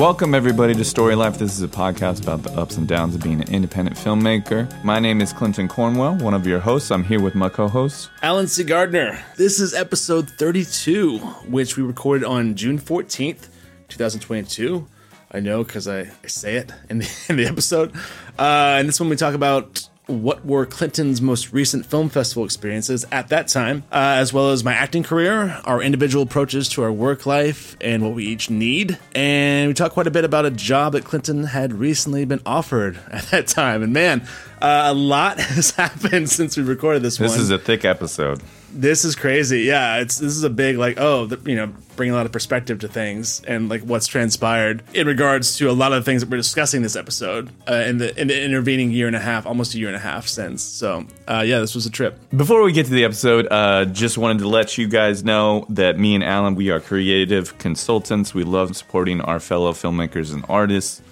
Welcome, everybody, to Story Life. This is a podcast about the ups and downs of being an independent filmmaker. My name is Clinton Cornwell, one of your hosts. I'm here with my co host, Allen C. Gardner. This is episode 32, which we recorded on June 14th, 2022. I know because I, I say it in the, in the episode. Uh, and this one we talk about what were Clinton's most recent film festival experiences at that time, uh, as well as my acting career, our individual approaches to our work life, and what we each need. And we talk quite a bit about a job that Clinton had recently been offered at that time. And man, uh, a lot has happened since we recorded this, This one. is a thick episode. This is crazy. Yeah, it's this is a big like oh, the, you know, bring a lot of perspective to things and like what's transpired in regards to a lot of the things that we're discussing this episode uh, in the in the intervening year and a half, almost a year and a half since. So uh, yeah, this was a trip. Before we get to the episode, uh, just wanted to let you guys know that me and Allen, we are creative consultants. We love supporting our fellow filmmakers and artists,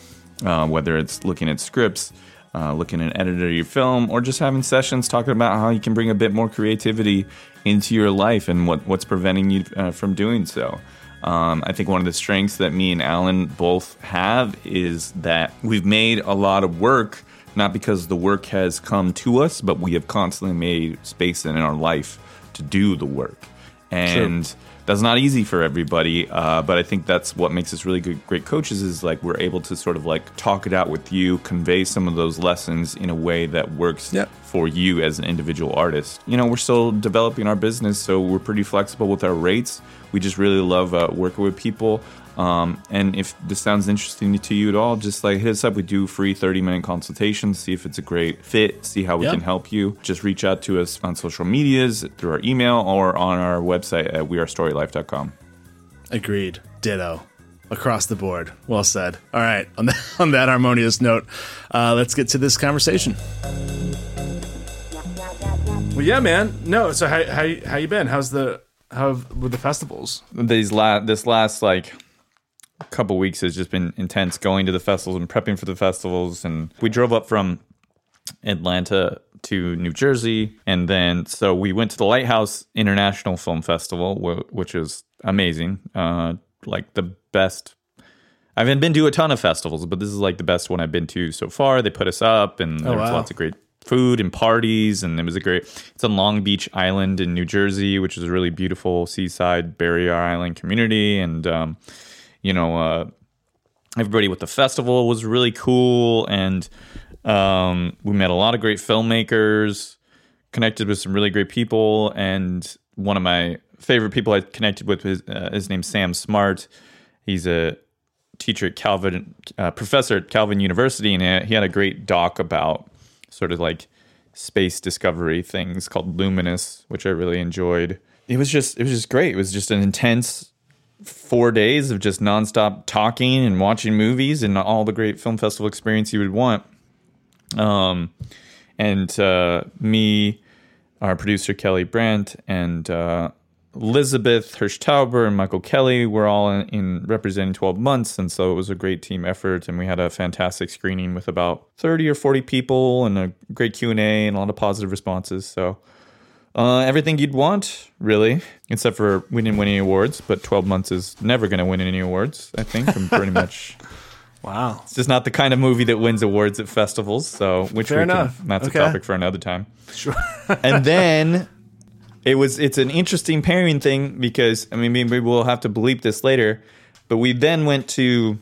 uh, whether it's looking at scripts, uh, looking at editing your film, or just having sessions talking about how you can bring a bit more creativity into your life and what, what's preventing you uh, from doing so. Um, I think one of the strengths that me and Allen both have is that we've made a lot of work not because the work has come to us, but we have constantly made space in our life to do the work. And that's not easy for everybody, uh, but I think that's what makes us really good, great coaches is like we're able to sort of like talk it out with you, convey some of those lessons in a way that works Yep. for you as an individual artist. You know, we're still developing our business, so we're pretty flexible with our rates. We just really love uh, working with people. Um, and if this sounds interesting to you at all, just like hit us up. We do free 30 minute consultations, see if it's a great fit, see how we Yeah. can help you. Just reach out to us on social medias, through our email, or on our website at wearestorylife.com. Agreed. Ditto. Across the board. Well said. All right. On that, on that harmonious note, uh, let's get to this conversation. Well, yeah, man. No. So how how how you been? How's the how with the festivals? These la- this last like couple weeks has just been intense going to the festivals and prepping for the festivals. And we drove up from Atlanta to New Jersey. And then so we went to the Lighthouse International Film Festival which is amazing uh like the best I haven't been to a ton of festivals but this is like the best one I've been to so far. They put us up and there was wow. lots of great food and parties and it was a great it's on Long Beach Island in New Jersey which is a really beautiful seaside barrier island community. And um you know, uh, everybody with the festival was really cool, and um, we met a lot of great filmmakers, connected with some really great people, and one of my favorite people I connected with is uh, his name's Sam Smart. He's a teacher at Calvin, uh, professor at Calvin University, and he had a great doc about sort of like space discovery things called Luminous, which I really enjoyed. It was just it was just great. It was just an intense four days of just nonstop talking and watching movies and all the great film festival experience you would want. Um, and uh, me, our producer Kelly Brandt, and uh, Elizabeth Hirsch Tauber and Michael Kelly were all in, in representing 12 months, and so it was a great team effort. And we had a fantastic screening with about 30 or 40 people, and a great Q and A, and a lot of positive responses. So uh, everything you'd want, really, except for we didn't win any awards. But 12 months is never going to win any awards. I think I'm pretty much. Wow. It's just not the kind of movie that wins awards at festivals. So, which Fair we can- enough. that's Okay. a topic for another time. Sure. and then it was it's an interesting pairing thing because I mean maybe we'll have to bleep this later, but we then went to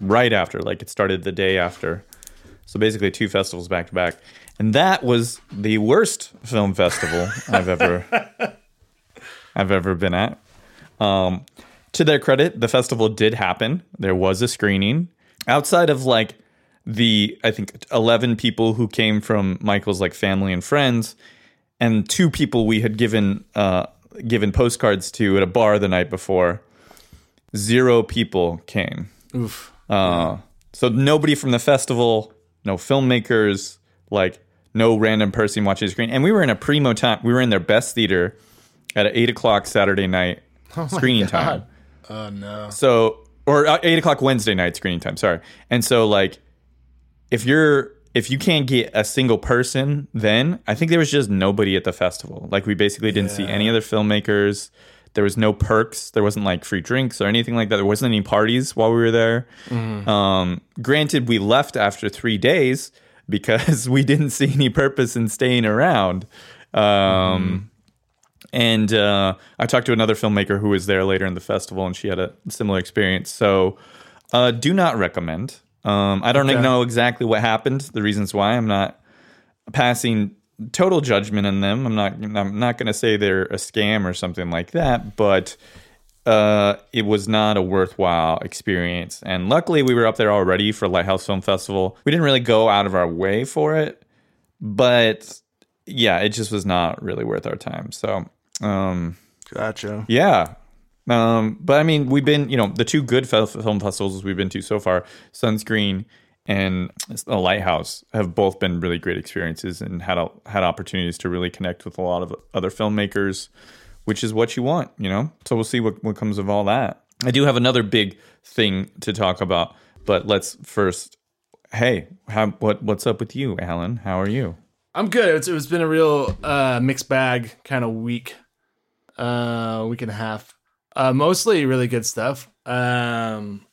right after, like it started the day after. So basically two festivals back to back. And that was the worst film festival I've ever I've ever been at. Um, to their credit, the festival did happen. There was a screening outside of like the I think 11 people who came from Michael's like family and friends and two people we had given uh given postcards to at a bar the night before. Zero people came. Oof. Uh, so nobody from the festival, no filmmakers, like no random person watching the screen. And we were in a primo time. We were in their best theater at eight o'clock Saturday night screening time. Oh no. So or uh, eight o'clock Wednesday night screening time. Sorry. And so like, if you're if you can't get a single person, then I think there was just nobody at the festival. Like we basically didn't see any other filmmakers. There was no perks. There wasn't like free drinks or anything like that. There wasn't any parties while we were there. Um, granted, we left after three days because we didn't see any purpose in staying around. Um, And uh, I talked to another filmmaker who was there later in the festival, and she had a similar experience. So, uh, do not recommend. Um, I don't Okay. know exactly what happened, the reasons why. I'm not passing total judgment on them. I'm not. I'm not going to say they're a scam or something like that, but uh, it was not a worthwhile experience. And luckily, we were up there already for Lighthouse Film Festival. We didn't really go out of our way for it, but yeah, it just was not really worth our time. So, um, Gotcha. yeah. Um, but I mean, we've been, you know, the two good fe- film festivals we've been to so far, Sunscreen and the Lighthouse, have both been really great experiences and had a, had opportunities to really connect with a lot of other filmmakers, which is what you want, you know. So we'll see what what comes of all that. I do have another big thing to talk about, but let's first. Hey, how, what what's up with you, Allen? How are you? I'm good. It's, it's been a real uh, mixed bag kind of week, uh, week and a half. Uh, mostly really good stuff. Um,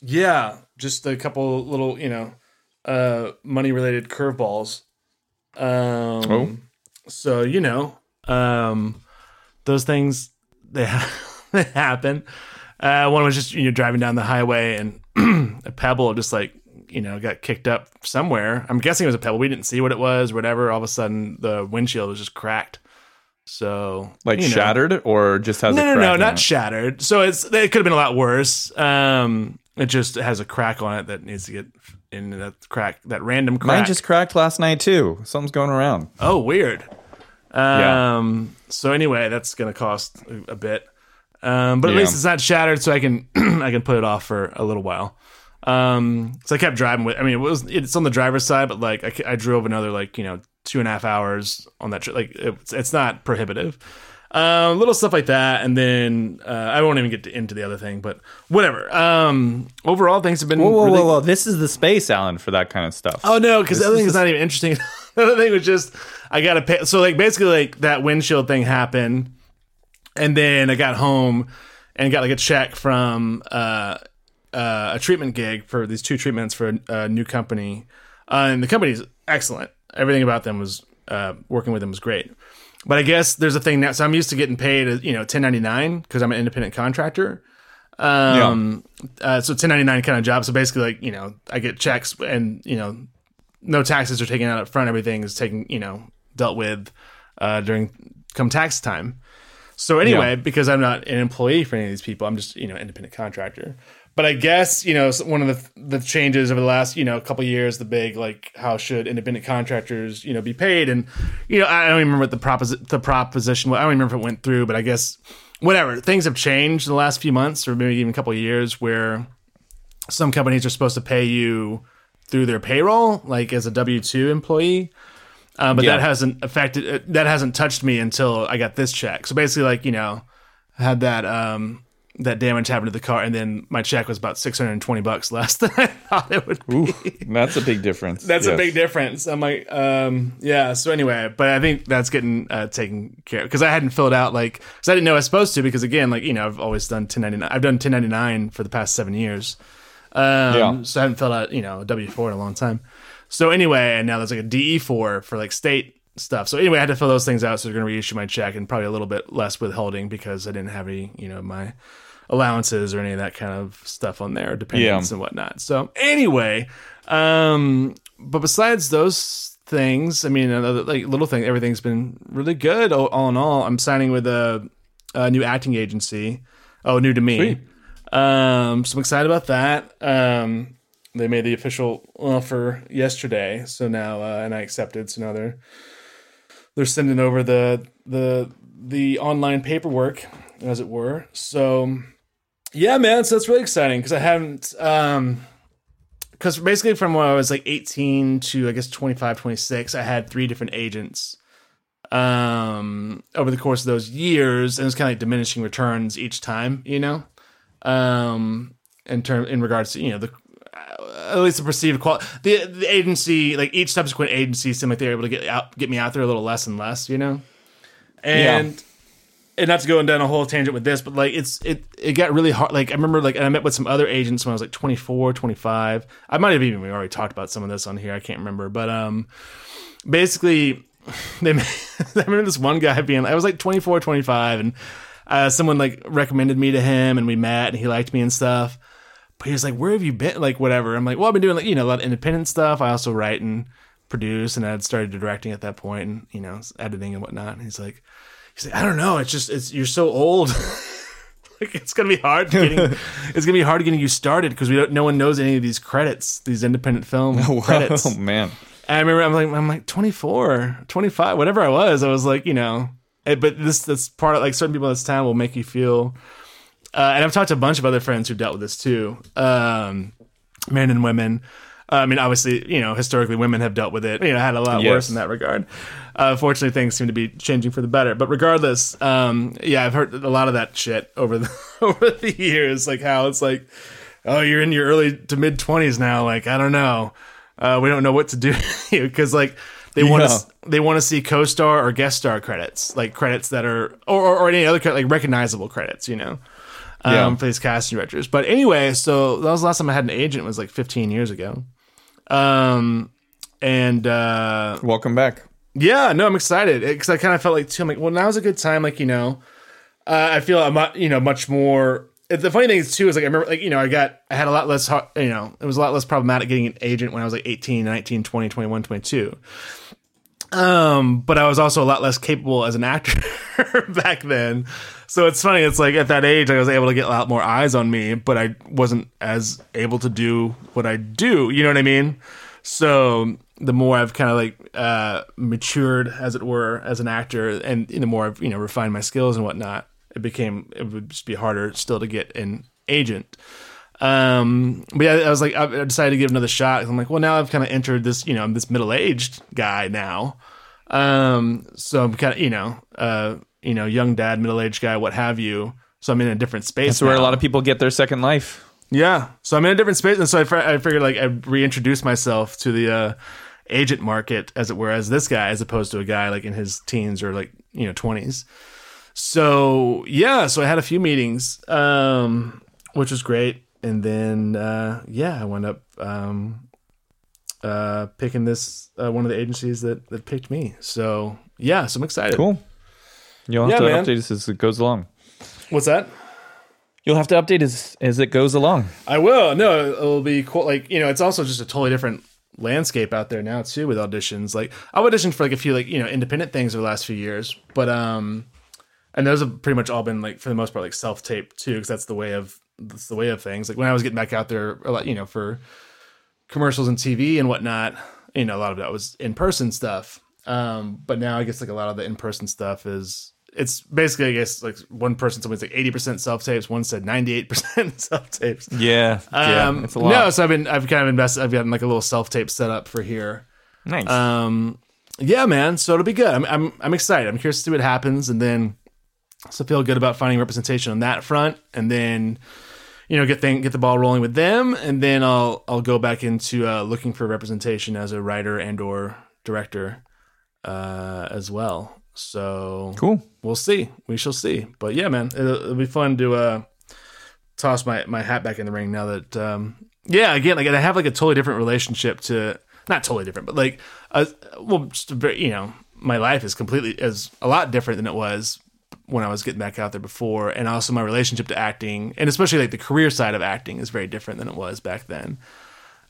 yeah, just a couple little, you know, uh, money related curveballs. Um, Oh. so you know, um, those things they, they happen. Uh, one was just you know driving down the highway and a pebble just like you know got kicked up somewhere. I'm guessing it was a pebble. We didn't see what it was, whatever. All of a sudden, the windshield was just cracked. So Like you know. shattered or just has No, a no, crack no, not it? shattered. So it's it could have been a lot worse. Um, it just has a crack on it that needs to get in that crack, that random crack. Mine just cracked last night too. Something's going around. Oh, weird. Yeah. Um. So anyway, that's gonna cost a, bit. Um. But at Yeah. least it's not shattered, so I can I can put it off for a little while. Um. So I kept driving with. I mean, it was it's on the driver's side, but like I, I drove another like you know two and a half hours on that trip. Like it's it's not prohibitive. Um, little stuff like that, and then uh, I won't even get to, into the other thing, but whatever. Um, overall, things have been Whoa, whoa, really whoa, whoa! This is the space, Allen, for that kind of stuff. Oh no, because the This other is thing is not even interesting. the other thing was just I gotta pay. So like basically like that windshield thing happened, and then I got home and got like a check from uh, uh, a treatment gig for these two treatments for a, a new company, uh, and the company's excellent. Everything about them was uh, working with them was great. But I guess there's a thing now. So I'm used to getting paid, you know, 1099 because I'm an independent contractor. Um, uh, so 1099 kind of job. So basically, like you know, I get checks and you know, no taxes are taken out up front. Everything is taken, you know, dealt with uh, during come tax time. So anyway, Yeah. because I'm not an employee for any of these people, I'm just you know independent contractor. But I guess you know one of the the changes over the last you know couple years, the big like how should independent contractors you know be paid, and you know I don't even remember what the proposi- the proposition. I don't even remember if it went through, but I guess whatever things have changed in the last few months or maybe even a couple of years where some companies are supposed to pay you through their payroll, like as a W two employee. Uh, but Yeah. that hasn't affected. uh, That hasn't touched me until I got this check. So basically, like you know, I had that um that damage happen to the car, and then my check was about six hundred and twenty bucks less than I thought it would be. That's a big difference. That's a big difference. I'm like, um, yeah. So anyway, but I think that's getting uh, taken care of because I hadn't filled out like because I didn't know I was supposed to because again, like you know, I've always done 1099. I've done 1099 for the past seven years. Um, Yeah. So I haven't filled out you know a W four in a long time. So anyway, and now there's like a DE four for like state stuff. So anyway, I had to fill those things out. So they're going to reissue my check and probably a little bit less withholding because I didn't have any you know my allowances or any of that kind of stuff on there, dependents and whatnot. So anyway, um, but besides those things, I mean, another like little thing, everything's been really good. All, all in all, I'm signing with a, a new acting agency. Oh, new to me. Sweet. Um, so I'm excited about that. Um, they made the official offer yesterday, so now uh, and I accepted. So now they're they're sending over the the the online paperwork, as it were. So yeah, man. So that's really exciting because I haven't. Um, because basically from when I was like 18 to I guess 25, 26, I had three different agents um over the course of those years and it was kind of like diminishing returns each time you know um in term in regards to you know the uh, at least the perceived quality the the agency like each subsequent agency seemed like they were able to get out get me out there a little less and less you know and and not to go down a whole tangent with this, but like it's it it got really hard. Like I remember like and I met with some other agents when I was like 24, 25. I might have even we already talked about some of this on here. I can't remember, but um, basically they I remember this one guy being I was like 24, 25, and uh, someone like recommended me to him, and we met, and he liked me and stuff. But he was like, "Where have you been?" Like whatever. I'm like, "Well, I've been doing like you know a lot of independent stuff. I also write and produce, and I had started directing at that point, and you know editing and whatnot." And he's like, "He's like, I don't know. It's just it's you're so old." like it's gonna be hard getting it's gonna be hard getting you started because we don't no one knows any of these credits these independent film credits Oh man. and I remember I'm like I'm like 24, 25, whatever I was. I was like, you know, but this this part of like certain people in this town will make you feel. Uh, and I've talked to a bunch of other friends who dealt with this too, um, men and women. Uh, I mean, obviously, you know, historically, women have dealt with it. You know, had a lot Yes. worse in that regard. Uh, fortunately, things seem to be changing for the better. But regardless, um, yeah, I've heard a lot of that shit over the over the years, like how it's like, oh, you're in your early to mid twenties now. Like, I don't know, uh, we don't know what to do because like they want to they want to see co-star or guest star credits, like credits that are or or, or any other credit, like recognizable credits, you know um, Yeah. for these casting directors. But anyway, so that was the last time I had an agent was like 15 years ago. Um, and uh, Welcome back. yeah, no, I'm excited because I kind of felt like too. I'm like, well, now's a good time. Like you know, uh, I feel I'm not, you know much more. The funny thing is too is like I remember like you know I got I had a lot less you know it was a lot less problematic getting an agent when I was like 18, 19, 20, 21, 22. Um, but I was also a lot less capable as an actor back then. So it's funny. It's like at that age, I was able to get a lot more eyes on me, but I wasn't as able to do what I do. You know what I mean? So the more I've kind of like uh, matured, as it were, as an actor, and the more I've you know refined my skills and whatnot, it became it would just be harder still to get an agent. Um, but yeah, I was like, I decided to give another shot. I'm like, well, now I've kind of entered this, you know, I'm this middle aged guy now. Um, so I'm kind of, you know, uh, you know, young dad, middle aged guy, what have you. So I'm in a different space. That's where a lot of people get their second life. Yeah. So I'm in a different space. And so I, fi- I figured like I'd reintroduce myself to the uh, agent market, as it were, as this guy, as opposed to a guy like in his teens or like, you know, 20s. So yeah. So I had a few meetings, um, which was great. And then, uh, yeah, I wound up um, uh, picking this, uh, one of the agencies that, that picked me. So yeah. So I'm excited. Cool. You'll have Yeah, to man. update us as it goes along. What's that? You'll have to update as as it goes along. I will. No, it'll be cool. Like you know, it's also just a totally different landscape out there now too with auditions. Like I've auditioned for like a few like you know independent things over the last few years, but um, and those have pretty much all been like for the most part like self tape too, because that's the way of that's the way of things. Like when I was getting back out there, a lot you know for commercials and TV and whatnot, you know, a lot of that was in person stuff. Um, but now I guess like a lot of the in person stuff is it's basically I guess like one person it's like eighty percent self tapes, one said ninety eight percent self tapes. Yeah. yeah. Um, It's a lot. No, so I've been I've kind of invested. I've gotten like a little self tape set up for here. nice. Um, yeah, man. So it'll be good. I'm I'm I'm excited. I'm curious to see what happens, and then so feel good about finding representation on that front, and then you know get thing get the ball rolling with them, and then I'll I'll go back into uh, looking for representation as a writer and or director uh, as well. So cool. we'll see. We shall see. But yeah, man, it'll, it'll be fun to uh, toss my, my hat back in the ring now that um, yeah, again, like I have like a totally different relationship to not totally different, but like uh, well, just very you know, my life is completely is a lot different than it was when I was getting back out there before, and also my relationship to acting, and especially like the career side of acting, is very different than it was back then.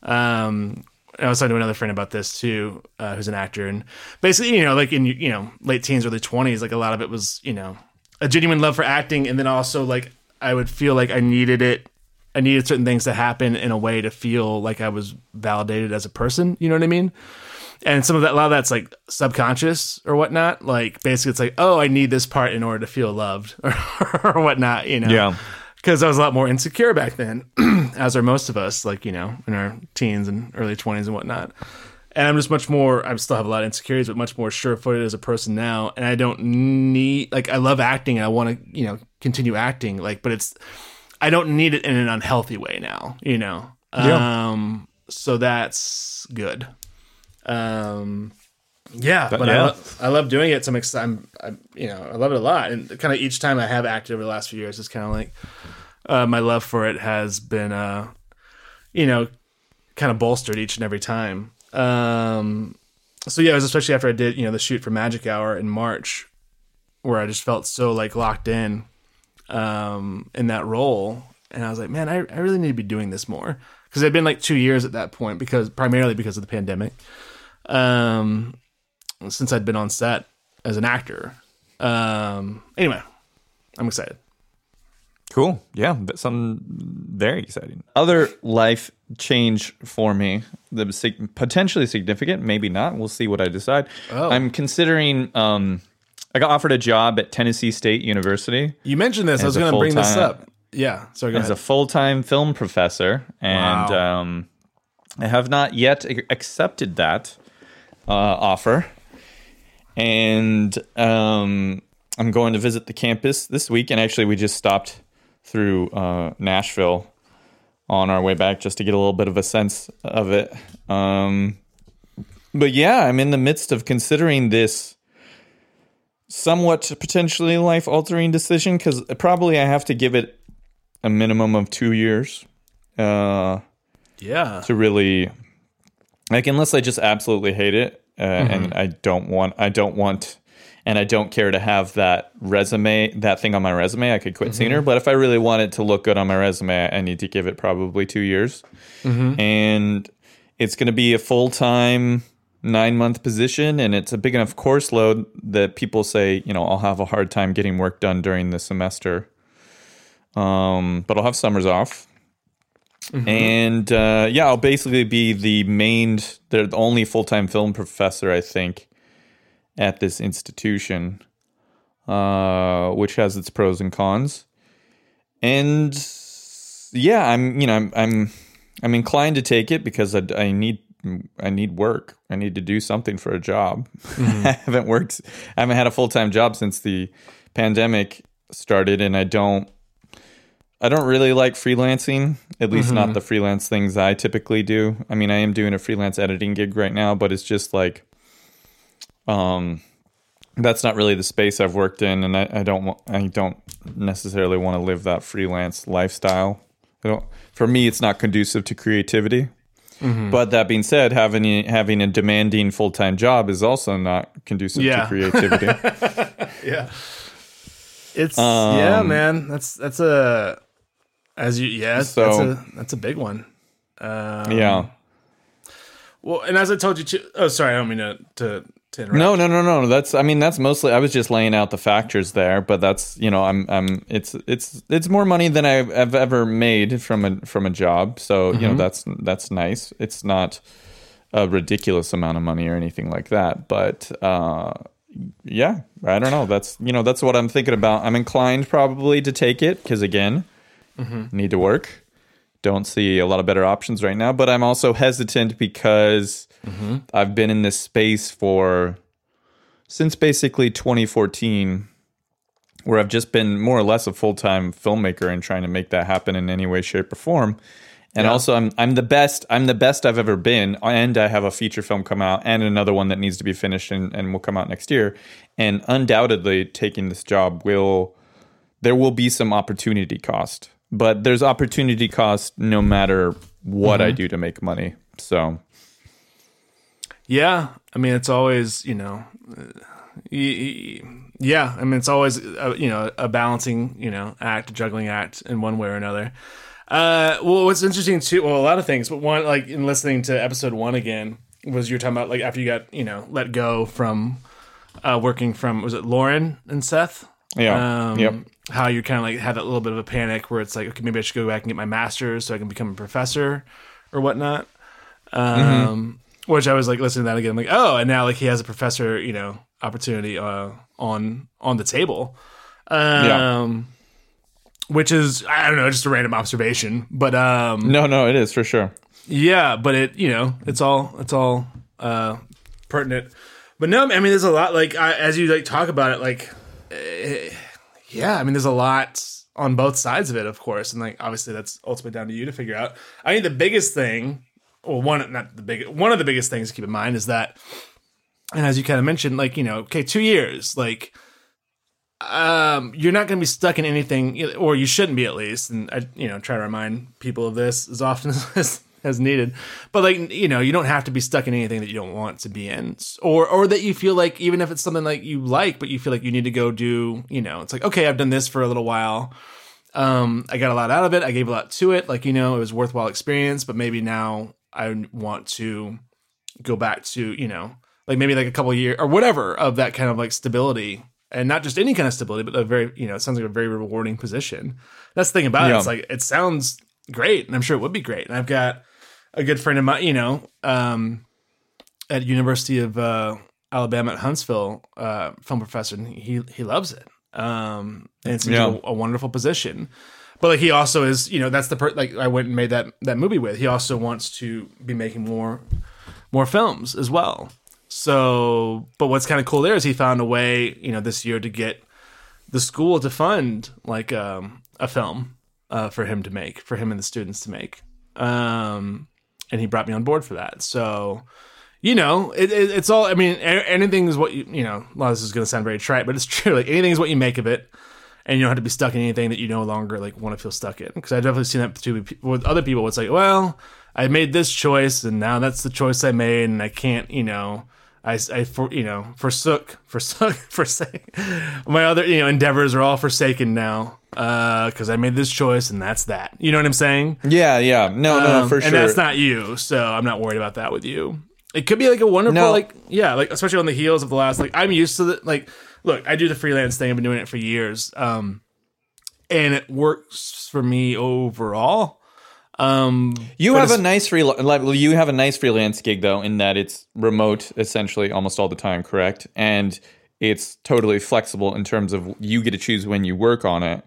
Um, I was talking to another friend about this too, uh, who's an actor, and basically, you know, like in you know late teens, early twenties, like a lot of it was you know a genuine love for acting, and then also like I would feel like I needed it. I needed certain things to happen in a way to feel like I was validated as a person. You know what I mean? And some of that, a lot of that's like subconscious or whatnot. Like basically, it's like, oh, I need this part in order to feel loved or, or whatnot. You know? Yeah. because I was a lot more insecure back then, as are most of us, like, you know, in our teens and early 20s and whatnot. And I'm just much more, I still have a lot of insecurities, but much more sure footed as a person now. And I don't need, like, I love acting and I want to, you know, continue acting, like, but it's, I don't need it in an unhealthy way now, you know? Yeah. Um, so that's good. Um, Yeah, but, I, yeah. lo- I love doing it. So I'm excited. I'm, you know, I love it a lot. And kind of each time I have acted over the last few years, it's kind of like uh, my love for it has been, uh, you know, kind of bolstered each and every time. Um, so yeah, it was especially after I did, you know, the shoot for Magic Hour in March, where I just felt so like locked in um, in that role, and I was like, man, I, I really need to be doing this more because it'd been like two years at that point because primarily because of the pandemic. Um, since I'd been on set as an actor. Um, anyway, I'm excited. Cool. Yeah, that's something very exciting. Other life change for me the sig- potentially significant, maybe not. We'll see what I decide. Oh. I'm considering. Um, I got offered a job at Tennessee State University You mentioned this. I was going to bring this up. Yeah. Sorry. Go as a full time film professor, and Wow. um, I have not yet accepted that uh, offer. And um, I'm going to visit the campus this week. And actually, we just stopped through uh, Nashville on our way back just to get a little bit of a sense of it. Um, but yeah, I'm in the midst of considering this somewhat potentially life altering decision because probably I have to give it a minimum of two years uh, yeah. to really like unless I just absolutely hate it uh, and I don't want I don't want and I don't care to have that resume that thing on my resume I could quit sooner. But if I really want it to look good on my resume I need to give it probably two years. And it's going to be a full time nine month position and it's a big enough course load that people say you know I'll have a hard time getting work done during the semester. Um, but I'll have summers off and uh, yeah, I'll basically be the main, the only full time film professor, I think, at this institution, uh, which has its pros and cons. And yeah, I'm, you know, I'm, I'm, I'm inclined to take it because I, I need, I need work. I need to do something for a job. I haven't worked, I haven't had a full time job since the pandemic started, and I don't. I don't really like freelancing, at least not the freelance things I typically do. I mean, I am doing a freelance editing gig right now, but it's just like, um, that's not really the space I've worked in, and I, I don't, I don't necessarily want to live that freelance lifestyle. I don't, for me, it's not conducive to creativity. But that being said, having a, having a demanding full time job is also not conducive Yeah. to creativity. Yeah. It's Um, yeah, man. That's that's a as you yeah. that's a that's a big one. Um, yeah. Well, and as I told you, too, oh, sorry, I don't mean to to, to interrupt. No, no, no, no. That's I mean that's mostly I was just laying out the factors there, but that's you know I'm I'm it's it's it's more money than I've, I've ever made from a from a job. So you know that's that's nice. It's not a ridiculous amount of money or anything like that, but uh, yeah, I don't know. That's you know that's what I'm thinking about. I'm inclined probably to take it because again, Mm-hmm. need to work. Don't see a lot of better options right now, but I'm also hesitant because mm-hmm. I've been in this space for since basically 2014 where I've just been more or less a full-time filmmaker and trying to make that happen in any way shape or form. And Yeah. also I'm I'm the best I'm the best I've ever been and I have a feature film come out and another one that needs to be finished and, and will come out next year. And undoubtedly taking this job will there will be some opportunity cost. But there's opportunity cost no matter what I do to make money. So Yeah, I mean, it's always you know, uh, yeah. I mean, it's always uh, you know a balancing you know act, a juggling act in one way or another. Uh, well, what's interesting too, well, a lot of things, but one like in listening to episode one again was you were talking about like after you got you know let go from uh, working from was it Lauren and Seth? Yeah. Um, yep. How you kind of like had that little bit of a panic where it's like, okay, maybe I should go back and get my master's so I can become a professor or whatnot. Um, which I was like listening to that again. I'm like, oh, and now like he has a professor, you know, opportunity uh, on on the table. Um, which is I don't know, just a random observation, but um, No, no, it is for sure. yeah, but it you know it's all it's all uh, pertinent. But no, I mean there's a lot like I, as you like talk about it, like eh, yeah, I mean there's a lot on both sides of it, of course, and like obviously that's ultimately down to you to figure out. I think the biggest thing, well, one not the big one of the biggest things to keep in mind is that and as you kind of mentioned, like you know, okay, two years, like um, you're not going to be stuck in anything, or you shouldn't be at least. And I, you know, try to remind people of this as often as as needed. But like you know, you don't have to be stuck in anything that you don't want to be in, or or that you feel like even if it's something like you like, but you feel like you need to go do. You know, it's like okay, I've done this for a little while. Um, I got a lot out of it. I gave a lot to it. Like you know, it was worthwhile experience. But maybe now I want to go back to you know, like maybe like a couple years or whatever of that kind of like stability and not just any kind of stability, but a very, you know, it sounds like a very rewarding position. That's the thing about Yeah. it. It's like, it sounds great, and I'm sure it would be great. And I've got a good friend of mine, you know, um, at University of uh, Alabama at Huntsville, uh, film professor, and he he loves it. Um, and it seems Yeah. a, a wonderful position. But like he also is, you know, that's the per like I went and made that that movie with. He also wants to be making more more films as well. So, but what's kind of cool there is he found a way, you know, this year to get the school to fund like um, a film uh, for him to make, for him and the students to make. Um, and he brought me on board for that. So, you know, it, it, it's all. I mean, anything is what you you know. Of this is going to sound very trite, but it's true. Like anything is what you make of it, and you don't have to be stuck in anything that you no longer like want to feel stuck in. Because I've definitely seen that too with other people. It's like, well, I made this choice, and now that's the choice I made, and I can't, you know. I, I for you know forsook forsook forsake my other you know endeavors are all forsaken now Uh because I made this choice and that's that you know what I'm saying Yeah, yeah. No, no, um, for sure. and that's not you, so I'm not worried about that with you. It could be like a wonderful, No. like yeah, like especially on the heels of the last. Like I'm used to the like. Look, I do the freelance thing. I've been doing it for years, um, and it works for me overall. Um, You have a nice free like you have a nice freelance gig though in that it's remote essentially almost all the time, correct? And it's totally flexible in terms of you get to choose when you work on it.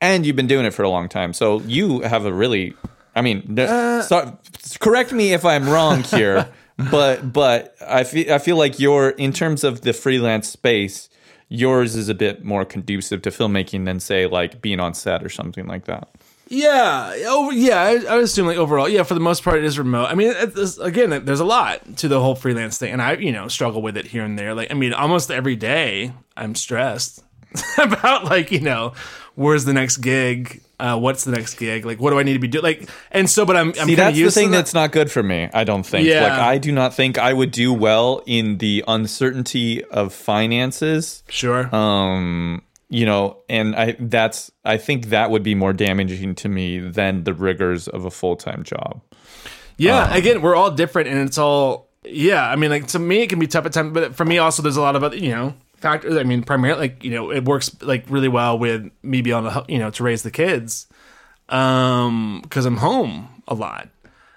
And you've been doing it for a long time. So you have a really I mean, Uh, so, correct me if I'm wrong here, but but I feel I feel like your in terms of the freelance space, yours is a bit more conducive to filmmaking than say like being on set or something like that. Yeah. Oh, yeah. I, I would assume like overall, yeah. For the most part, it is remote. I mean, it, it's, again, there's a lot to the whole freelance thing, and I, you know, struggle with it here and there. Like, I mean, almost every day, I'm stressed about like, you know, where's the next gig? Uh, what's the next gig? Like, what do I need to be doing? Like, and so, but I'm, I'm See, that's the thing that. that's not good for me. I don't think. Yeah. Like, I do not think I would do well in the uncertainty of finances. sure. Um, you know, and I that's I think that would be more damaging to me than the rigors of a full time job. Yeah, Um, again, we're all different, and it's all yeah. I mean, like to me, it can be tough at times, but for me, also, there's a lot of other you know factors. I mean, primarily, like you know, it works like really well with me being able to you know to raise the kids, um, because I'm home a lot,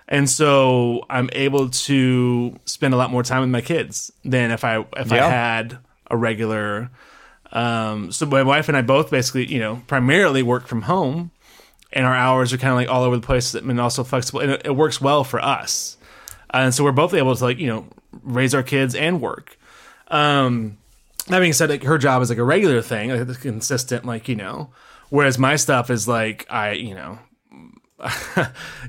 and so I'm able to spend a lot more time with my kids than if I if I had a regular. Um, so my wife and I both basically, you know, primarily work from home, and our hours are kind of like all over the place and also flexible and it, it works well for us. And so we're both able to like you know raise our kids and work. Um that being said like her job is like a regular thing like it's consistent like you know whereas my stuff is like i you know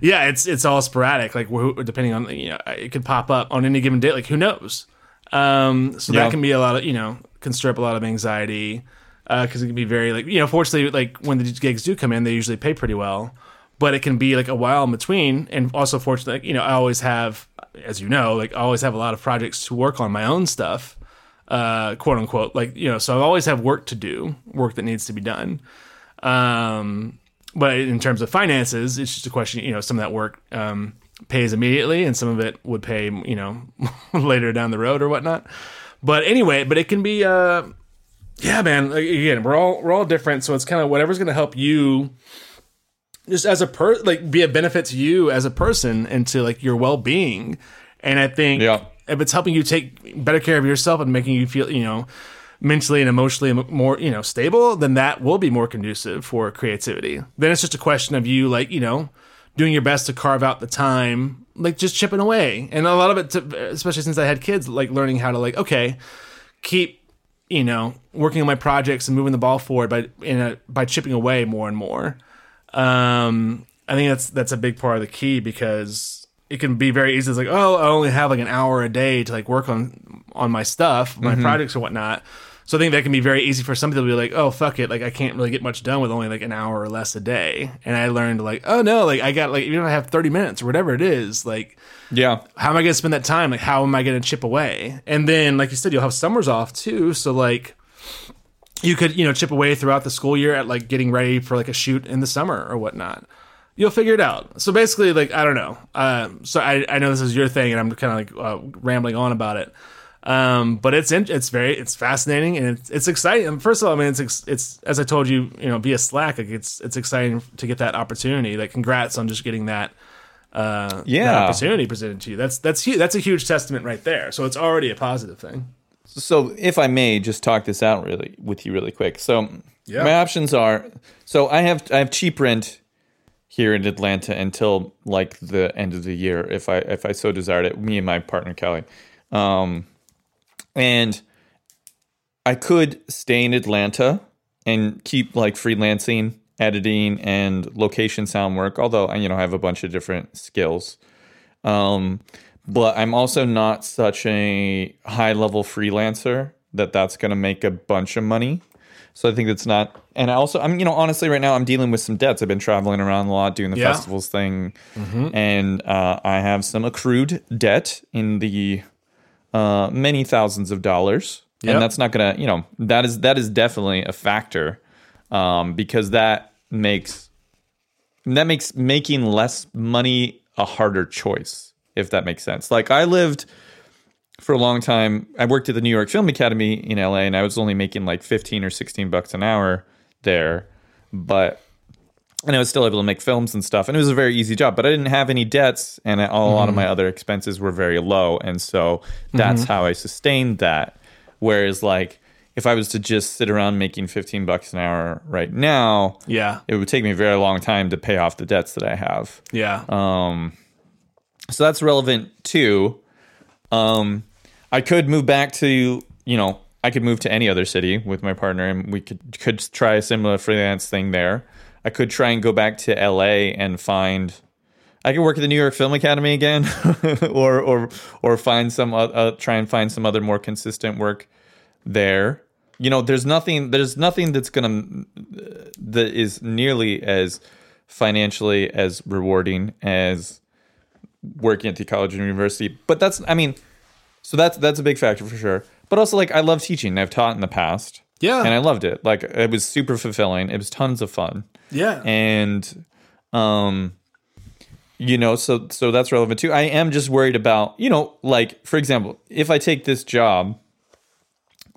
yeah it's it's all sporadic like depending on you know it could pop up on any given day like who knows? Um so Yeah. that can be a lot of you know can stir up a lot of anxiety because it can be very like you know fortunately like when the gigs do come in they usually pay pretty well but it can be like a while in between and also fortunately like, you know i always have as you know like i always have a lot of projects to work on my own stuff uh quote unquote like you know so i always have work to do work that needs to be done. Um but in terms of finances it's just a question you know some of that work um pays immediately and some of it would pay you know later down the road or whatnot but anyway but it can be uh yeah man again we're all we're all different. So it's kind of whatever's going to help you just as a per like be a benefit to you as a person and to like your well-being. And i think Yeah. if it's helping you take better care of yourself and making you feel you know mentally and emotionally more you know stable then that will be more conducive for creativity. Then it's just a question of you like you know doing your best to carve out the time like just chipping away and a lot of it to, especially since i had kids like learning how to like okay keep you know working on my projects and moving the ball forward by in a, by chipping away more and more um i think that's that's a big part of the key because it can be very easy. It's like, oh, I only have like an hour a day to like work on on my stuff, my projects or whatnot. So I think that can be very easy for some people to be like, oh, fuck it, like I can't really get much done with only like an hour or less a day. And I learned like, oh no, like I got like even if I have thirty minutes or whatever it is, like Yeah. how am I going to spend that time? Like, how am I going to chip away? And then, like you said, you'll have summers off too. So, like, you could, you know, chip away throughout the school year at like getting ready for like a shoot in the summer or whatnot. You'll figure it out. So basically, like, I don't know. Um, so I, I know this is your thing, and I'm kind of like uh, rambling on about it. Um, but it's in, it's very it's fascinating and it's, it's exciting. And first of all, I mean, it's it's as I told you, you know, be a Slack, like it's it's exciting to get that opportunity. Like, congrats on just getting that uh, that Yeah. opportunity presented to you. That's that's hu- that's a huge testament right there. So it's already a positive thing. So, if I may just talk this out really with you really quick. So, Yeah. my options are so I have I have cheap rent here in Atlanta until like the end of the year if I if I so desired it. Me and my partner Kelly, um, and I could stay in Atlanta and keep like freelancing, editing, and location sound work. Although I you know I have a bunch of different skills. Um, but I'm also not such a high level freelancer that that's going to make a bunch of money. So I think that's not. And I also, I'm, you know, honestly, right now I'm dealing with some debts. I've been traveling around a lot, doing the Yeah. festivals thing, and uh, I have some accrued debt in the uh, many thousands of dollars. Yep. And that's not gonna, you know, that is that is definitely a factor um, because that makes that makes making less money a harder choice, if that makes sense. Like I lived for a long time. I worked at the New York Film Academy in LA, and I was only making like fifteen or sixteen bucks an hour there, but and I was still able to make films and stuff, and it was a very easy job. But I didn't have any debts, and a lot of my other expenses were very low, and so that's how I sustained that. Whereas, like, if I was to just sit around making fifteen bucks an hour right now, Yeah, it would take me a very long time to pay off the debts that I have. yeah, Um, So that's relevant too. Um, I could move back to you know I could move to any other city with my partner, and we could could try a similar freelance thing there. I could try and go back to LA and find. I could work at the New York Film Academy again, or or or find some uh, uh, try and find some other more consistent work there. You know, there's nothing there's nothing that's gonna that is nearly as financially as rewarding as working at the college and university. But that's I mean, so that's that's a big factor for sure. But also like I love teaching. I've taught in the past. Yeah. And I loved it. Like it was super fulfilling. It was tons of fun. yeah, And um you know, so so that's relevant too. I am just worried about, you know, like for example, if I take this job,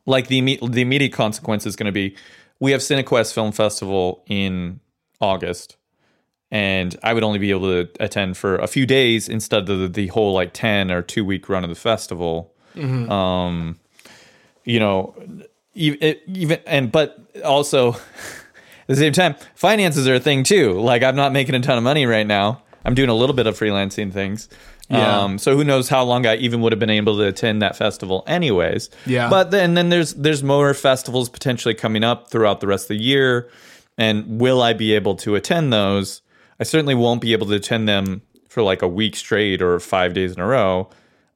like the imme- the immediate consequence is going to be we have Cinequest Film Festival in August and I would only be able to attend for a few days instead of the, the whole like 10 or 2 week run of the festival. Um you know, even and but also at the same time, finances are a thing too. Like I'm not making a ton of money right now. I'm doing a little bit of freelancing things. Yeah. Um, so who knows how long I even would have been able to attend that festival anyways. Yeah. But then then there's there's more festivals potentially coming up throughout the rest of the year. And will I be able to attend those? I certainly won't be able to attend them for like a week straight or five days in a row.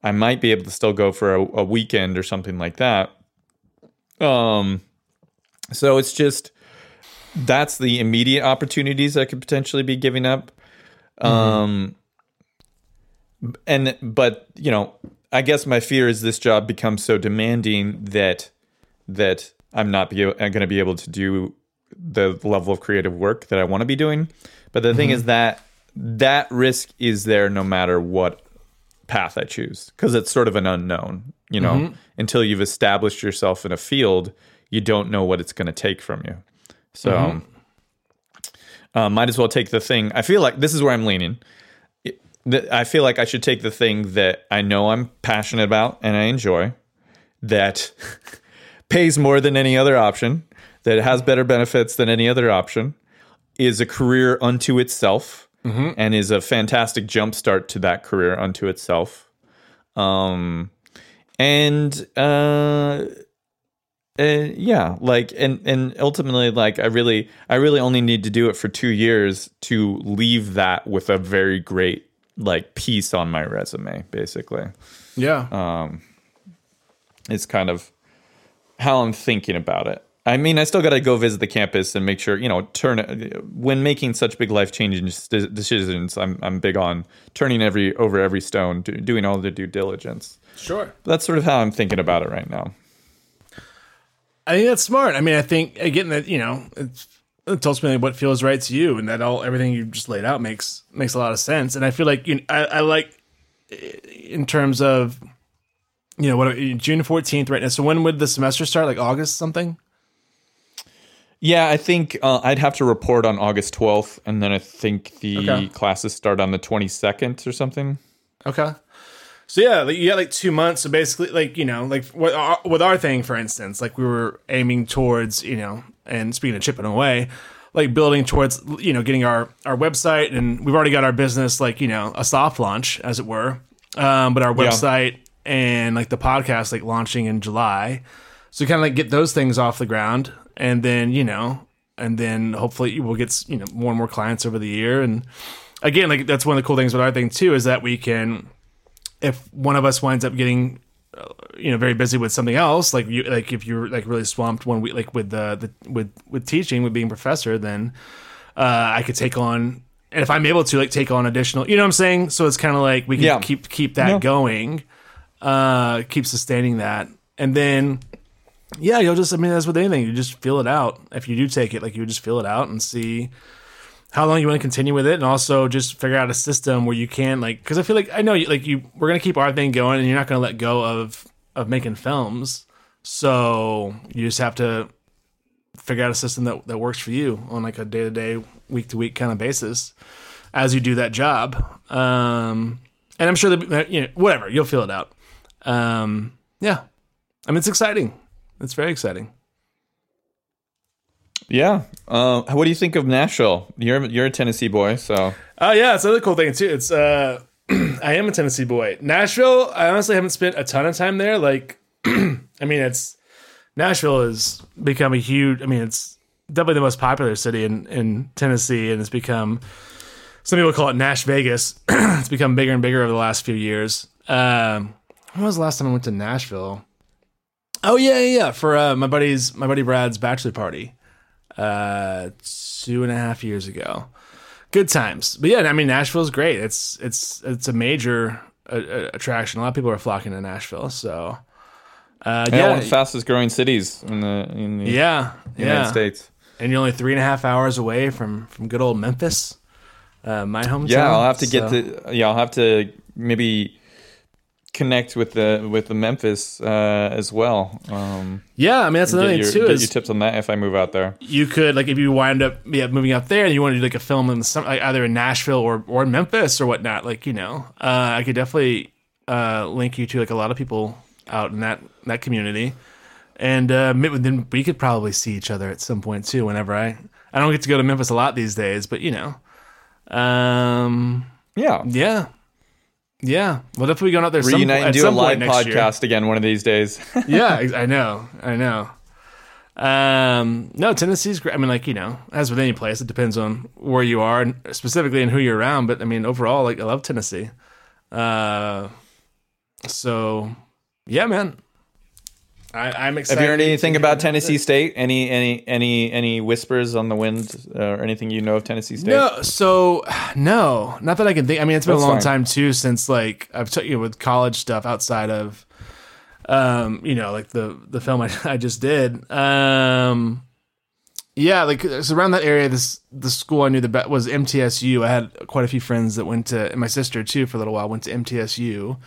I might be able to still go for a, a weekend or something like that. Um, so it's just that's the immediate opportunities I could potentially be giving up. Um, and but you know, I guess my fear is this job becomes so demanding that that I'm not be, going to be able to do the level of creative work that I want to be doing. But the thing is that that risk is there no matter what path I choose because it's sort of an unknown. You know, until you've established yourself in a field, you don't know what it's going to take from you. So, uh, might as well take the thing. I feel like this is where I'm leaning. I feel like I should take the thing that I know I'm passionate about and I enjoy, that pays more than any other option, that has better benefits than any other option, is a career unto itself, and is a fantastic jumpstart to that career unto itself. Um, and uh, uh, yeah, like and and ultimately, like I really, I really only need to do it for two years to leave that with a very great like piece on my resume basically. Yeah. it's kind of how i'm thinking about it. I mean i still got to go visit the campus and make sure you know turn when making such big life changing decisions i'm i'm big on turning every over every stone do, doing all the due diligence sure. that's sort of how i'm thinking about it right now I think that's smart. I mean, I think again that you know it's, it's ultimately what feels right to you, and that all everything you just laid out makes makes a lot of sense. And I feel like you know, I, I like in terms of you know what June fourteenth right now. So when would the semester start? Like August something? Yeah, I think uh, I'd have to report on August 12th, and then I think the Okay. classes start on the 22nd or something. Okay. So yeah, like you got like two months. So basically, like you know, like with our, with our thing, for instance, like we were aiming towards, you know, and speaking of chipping away, like building towards, you know, getting our our website, and we've already got our business, like you know, a soft launch, as it were. Um, but our Yeah. website and like the podcast, like launching in July. So kind of like get those things off the ground, and then you know, and then hopefully we'll get you know more and more clients over the year. And again, like that's one of the cool things with our thing too is that we can if one of us winds up getting uh, you know very busy with something else like you like if you're like really swamped one week like with the, the with with teaching with being a professor then uh i could take on and if i'm able to like take on additional you know what i'm saying so it's kind of like we can Yeah. keep keep that Yeah. going uh keep sustaining that and then yeah you'll just i mean that's with anything you just feel it out if you do take it like you just feel it out and see how long you want to continue with it and also just figure out a system where you can like because i feel like i know you like you we're gonna keep our thing going and you're not gonna let go of of making films. So you just have to figure out a system that, that works for you on like a day-to-day week-to-week kind of basis as you do that job. Um and i'm sure that you know whatever you'll feel it out. Um yeah. I mean it's exciting. It's very exciting Yeah. Uh, what do you think of Nashville? You're you're a Tennessee boy, so Oh yeah, it's another cool thing too. It's uh I am a Tennessee boy. Nashville, I honestly haven't spent a ton of time there. Like I mean it's Nashville has become a huge I mean it's definitely the most popular city in, in Tennessee and it's become some people call it Nash Vegas. it's become bigger and bigger over the last few years. Um when was the last time I went to Nashville? Oh yeah, yeah, yeah. For uh, my buddy's my buddy Brad's bachelor party. Uh two and a half years ago good times. But yeah, I mean Nashville's great. It's it's it's a major uh, uh, attraction. A lot of people are flocking to Nashville. So uh, yeah, one of the fastest growing cities in the in the yeah, United yeah. States. And you're only three and a half hours away from from good old Memphis, uh, my hometown. Yeah, I'll have to get to yeah, I'll have to maybe connect with the with the Memphis uh, as well. Um, Yeah, I mean that's another thing your, too. get Is your tips on that if I move out there. you could like if you wind up yeah moving out there and you want to do like a film in some like either in Nashville or or Memphis or whatnot. Like you know, uh, I could definitely uh, link you to like a lot of people out in that that community, and uh, then we could probably see each other at some point too. Whenever I I don't get to go to Memphis a lot these days, but you know, um, Yeah. yeah. Yeah, well, if we go out there, some, and do a live next year. podcast again one of these days. yeah, I know, I know. Um, no, Tennessee's great. I mean, like you know, as with any place, it depends on where you are and specifically and who you're around. But I mean, overall, like I love Tennessee. Uh, so yeah, man, I, I'm excited. Have you heard anything about Tennessee State? Any any any any whispers on the wind uh, or anything you know of Tennessee State? No, so no, not that I can think. I mean, it's been That's a long fine. time too since like I've t- you know with college stuff outside of, um, you know, like the the film I, I just did. Um, yeah, like it's around that area. This the school I knew the best was MTSU. I had quite a few friends that went to, and my sister too for a little while went to MTSU.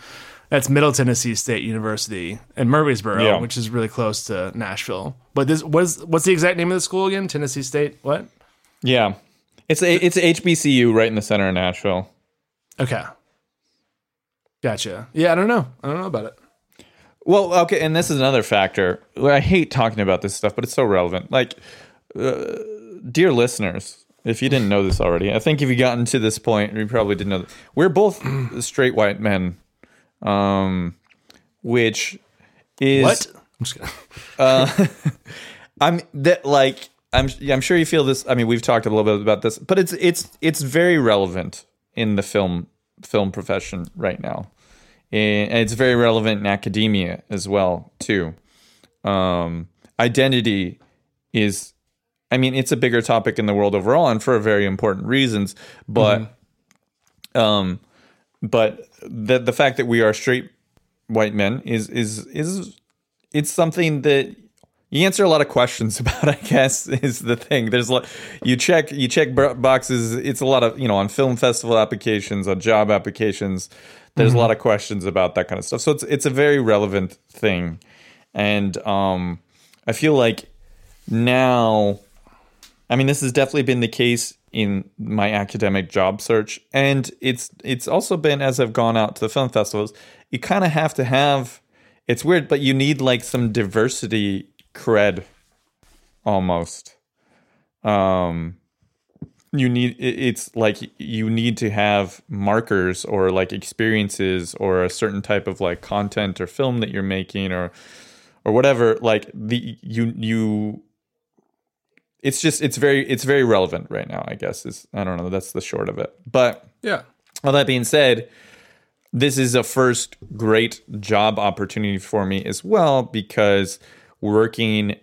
That's Middle Tennessee State University in Murfreesboro, Yeah. which is really close to Nashville. But this was what's the exact name of the school again? Tennessee State. What? Yeah, it's a it's HBCU right in the center of Nashville. Okay. Gotcha. Yeah, I don't know. I don't know about it. Well, okay, and this is another factor. I hate talking about this stuff, but it's so relevant. Like, uh, dear listeners, if you didn't know this already, I think if you gotten to this point, you probably didn't know. That. We're both straight white men, um, which is What? I'm just kidding. I'm that like I'm I'm sure you feel this. I mean, we've talked a little bit about this, but it's it's it's very relevant in the film film profession right now, and it's very relevant in academia as well too. Um, identity is, I mean, it's a bigger topic in the world overall, and for very important reasons. But, um, but the the fact that we are straight white men is is is it's something that you answer a lot of questions about i guess is the thing. There's a lot you check you check boxes. It's a lot of you know on film festival applications on job applications there's a lot of questions about that kind of stuff. So it's it's a very relevant thing. And um i feel like now I mean, this has definitely been the case in my academic job search, and it's it's also been as I've gone out to the film festivals. You kind of have to have. It's weird, but you need like some diversity cred, almost. Um, you need it's like you need to have markers or like experiences or a certain type of like content or film that you're making or or whatever. Like the you you it's just it's very it's very relevant right now i guess is i don't know that's the short of it but Yeah. all that being said this is a first great job opportunity for me as well because working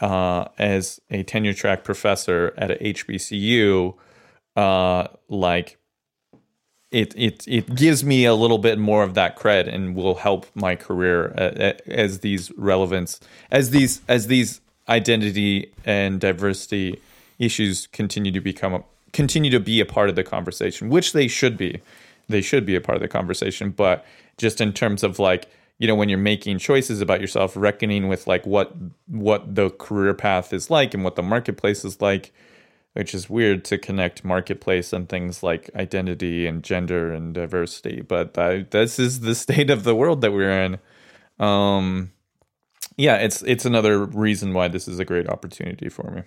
uh, as a tenure track professor at a hbcu uh, like it, it it gives me a little bit more of that cred and will help my career uh, as these relevance as these as these identity and diversity issues continue to become a, continue to be a part of the conversation which they should be. They should be a part of the conversation but just in terms of like you know when you're making choices about yourself reckoning with like what what the career path is like and what the marketplace is like which is weird to connect marketplace and things like identity and gender and diversity but I, this is the state of the world that we're in. Um yeah it's it's another reason why this is a great opportunity for me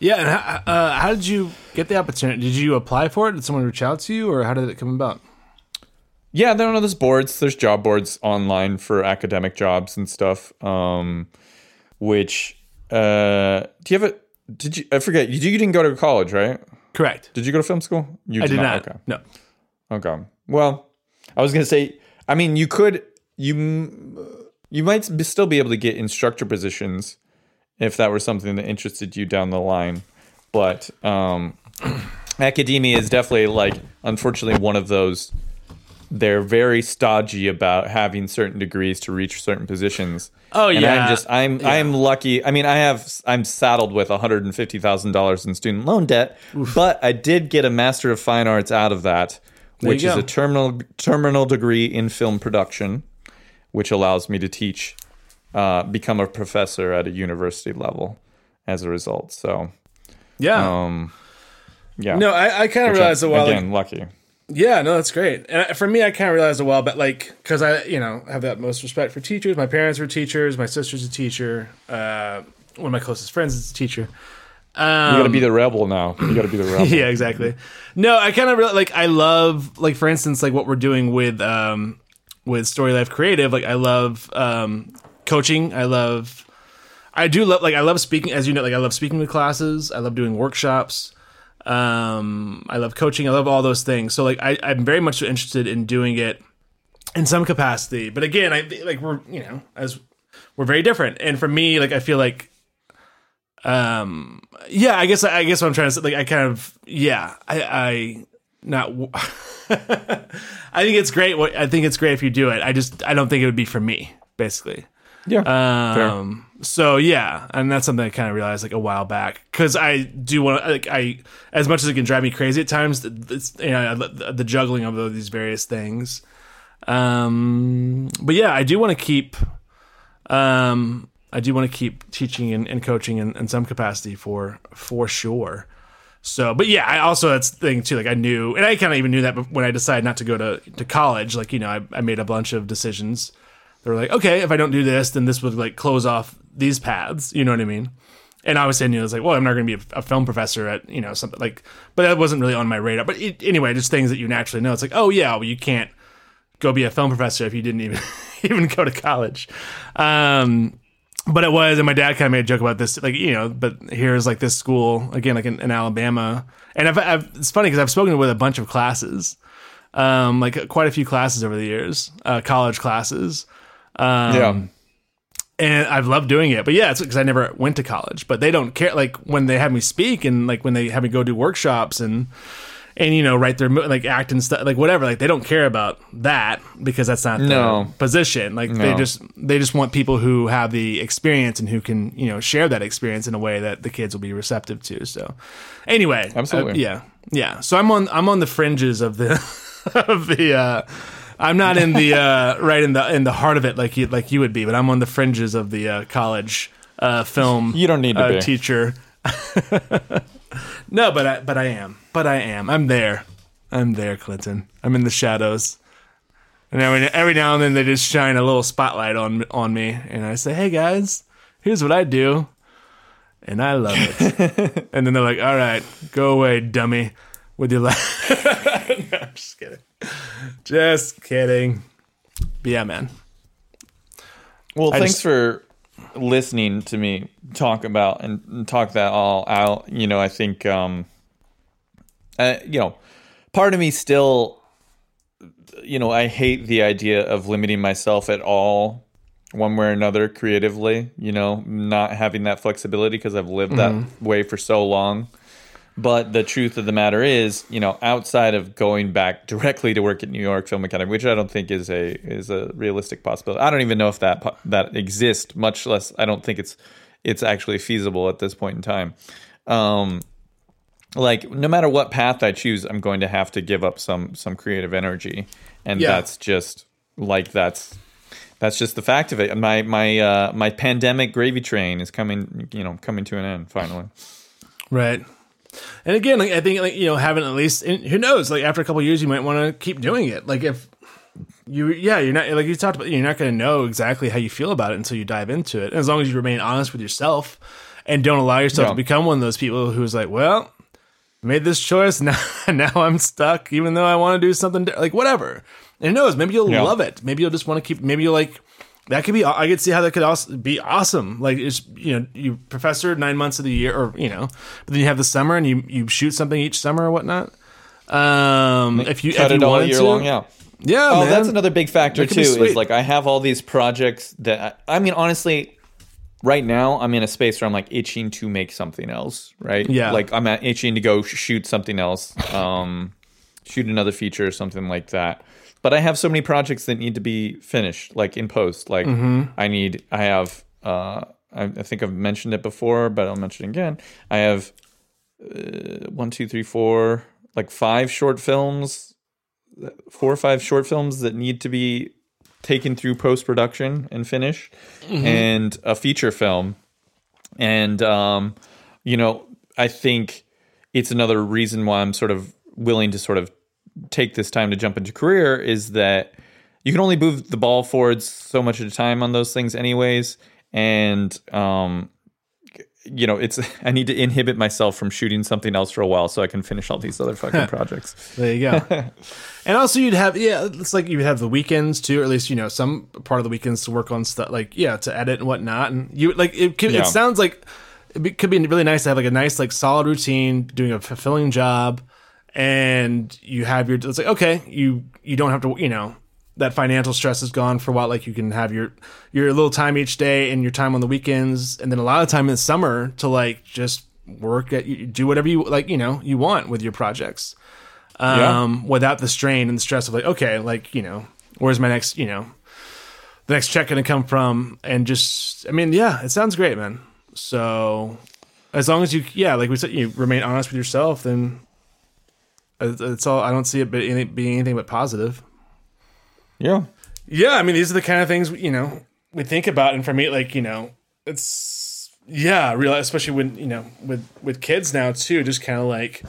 Yeah. And how, uh, how did you get the opportunity? Did you apply for it? Did someone reach out to you, or how did it come about? yeah there are there's boards there's job boards online for academic jobs and stuff um which uh do you have a did you i forget you, you didn't go to college right Correct. did you go to film school you I did not. okay No. Okay. Well, I was gonna say. I mean, you could you you might be- still be able to get instructor positions if that were something that interested you down the line, but um, academia is definitely like unfortunately one of those. They're very stodgy about having certain degrees to reach certain positions. Oh, yeah, and yeah. I'm just I'm I'm lucky. I mean, I have I'm saddled with one hundred and fifty thousand dollars in student loan debt, but I did get a Master of Fine Arts out of that, which is a terminal terminal degree in film production, which allows me to teach, uh, become a professor at a university level as a result. So, Yeah. um, yeah, no, I, I kind of realized I'm- while. again lucky. Yeah, no, that's great. And for me, I kind of realized a while but like, because I, you know, have that most respect for teachers. My parents were teachers. My sister's a teacher. Uh, one of my closest friends is a teacher. Um, You got to be the rebel now. You got to be the rebel. yeah, exactly. No, I kind of really like. I love, like, for instance, like what we're doing with um, with Story Life Creative. Like, I love um, coaching. I love. I do love like I love speaking as you know like I love speaking with classes. I love doing workshops. Um, I love coaching. I love all those things. So like I, I'm very much interested in doing it in some capacity. But again, I like we're you know as we're very different. And for me, like I feel like um yeah, I guess I guess what I'm trying to say like I kind of yeah, I I not w- I think it's great what I think it's great if you do it. I just I don't think it would be for me, basically. yeah. Um, so yeah, and that's something I kind of realized like a while back because I do want to like I as much as it can drive me crazy at times, it's you know the, the juggling of these various things. Um, but yeah, I do want to keep. Um, I do want to keep teaching and, and coaching in, in some capacity for for sure. So, but yeah, I also that's the thing too. Like I knew, and I kind of even knew that when I decided not to go to to college. Like you know, I, I made a bunch of decisions. They were like, okay, if I don't do this, then this would like close off these paths. You know what I mean? And obviously, I knew I was like, well, I'm not going to be a, a film professor at you know something like, but that wasn't really on my radar. But it, anyway, just things that you naturally know. It's like, oh yeah, well, you can't go be a film professor if you didn't even even go to college. Um, but it was, and my dad kind of made a joke about this, like you know. But here's like this school again, like in, in Alabama, and I've, I've it's funny because I've spoken with a bunch of classes, um, like quite a few classes over the years, uh, college classes. Um, yeah. and I've loved doing it. But yeah, it's because I never went to college. But they don't care. Like when they have me speak and like when they have me go do workshops and and you know write their like act and stuff like whatever. Like they don't care about that because that's not their position. Like they just they just want people who have the experience and who can you know share that experience in a way that the kids will be receptive to. So anyway, Absolutely. uh, yeah, yeah. So I'm on I'm on the fringes of the of the. uh I'm not in the uh, right in the in the heart of it like you like you would be, but I'm on the fringes of the uh, college uh, film. You don't need to uh, be. teacher. no, but I but I am. But I am. I'm there. I'm there, Clinton. I'm in the shadows. And every, every now and then they just shine a little spotlight on on me, and I say, "Hey guys, here's what I do," and I love it. and then they're like, "All right, go away, dummy, with your life." no, I'm just kidding. Just kidding. But yeah, man. Well, I thanks just- for listening to me talk about and, and talk that all out. You know, I think, um, uh, you know, part of me still, you know, I hate the idea of limiting myself at all, one way or another, creatively. You know, not having that flexibility because I've lived that way for so long. But the truth of the matter is, you know, outside of going back directly to work at New York Film Academy, which I don't think is a is a realistic possibility. I don't even know if that that exists. Much less, I don't think it's it's actually feasible at this point in time. Um, like no matter what path I choose, I'm going to have to give up some some creative energy, and Yeah. that's just like that's that's just the fact of it. My my uh, my pandemic gravy train is coming, you know, coming to an end finally. Right. And again, like, I think like you know having at least and who knows like after a couple of years you might want to keep doing it. Like if you yeah you're not like you talked about you're not going to know exactly how you feel about it until you dive into it. And as long as you remain honest with yourself and don't allow yourself Yeah. to become one of those people who's like, well, made this choice now now I'm stuck even though I want to do something like whatever. And who knows, maybe you'll Yeah. love it. Maybe you'll just want to keep maybe you'll like that could be I could see how that could also be awesome. Like it's you know, you professor nine months of the year or you know, but then you have the summer and you you shoot something each summer or whatnot. Um if you Cut if it you all year to. long, yeah. Yeah, Oh, man. that's another big factor too. Is like I have all these projects that I, I mean, honestly, right now I'm in a space where I'm like itching to make something else. Right? Yeah. Like I'm at itching to go shoot something else, um, shoot another feature or something like that. But I have so many projects that need to be finished, like in post. Like Mm-hmm. I need, I have. Uh, I, I think I've mentioned it before, but I'll mention it again. I have uh, one, two, three, four, like five short films four or five short films that need to be taken through post production and finished, and a feature film. And um, you know, I think it's another reason why I'm sort of willing to sort of take this time to jump into career is that you can only move the ball forward so much at a time on those things, anyways. And um, you know, it's I need to inhibit myself from shooting something else for a while so I can finish all these other fucking projects. There you go. and also, you'd have yeah, it's like you'd have the weekends too, or at least you know some part of the weekends to work on stuff, like yeah, to edit and whatnot. And you like it. Could, Yeah. It sounds like it could be really nice to have like a nice like solid routine, doing a fulfilling job, and you have your. It's like okay, you you don't have to you know that financial stress is gone for a while. Like you can have your your little time each day and your time on the weekends, and then a lot of time in the summer to like just work at you do whatever you like you know you want with your projects um, without the strain and the stress of like, okay, like you know, where's my next, you know, the next check going to come from? And just, I mean, yeah, it sounds great, man. So as long as you, yeah, like we said, you remain honest with yourself, then it's all. I don't see it being anything but positive. Yeah. Yeah, I mean, these are the kind of things you know we think about, and for me, like you know, it's yeah, real, especially when you know with with kids now too, just kind of like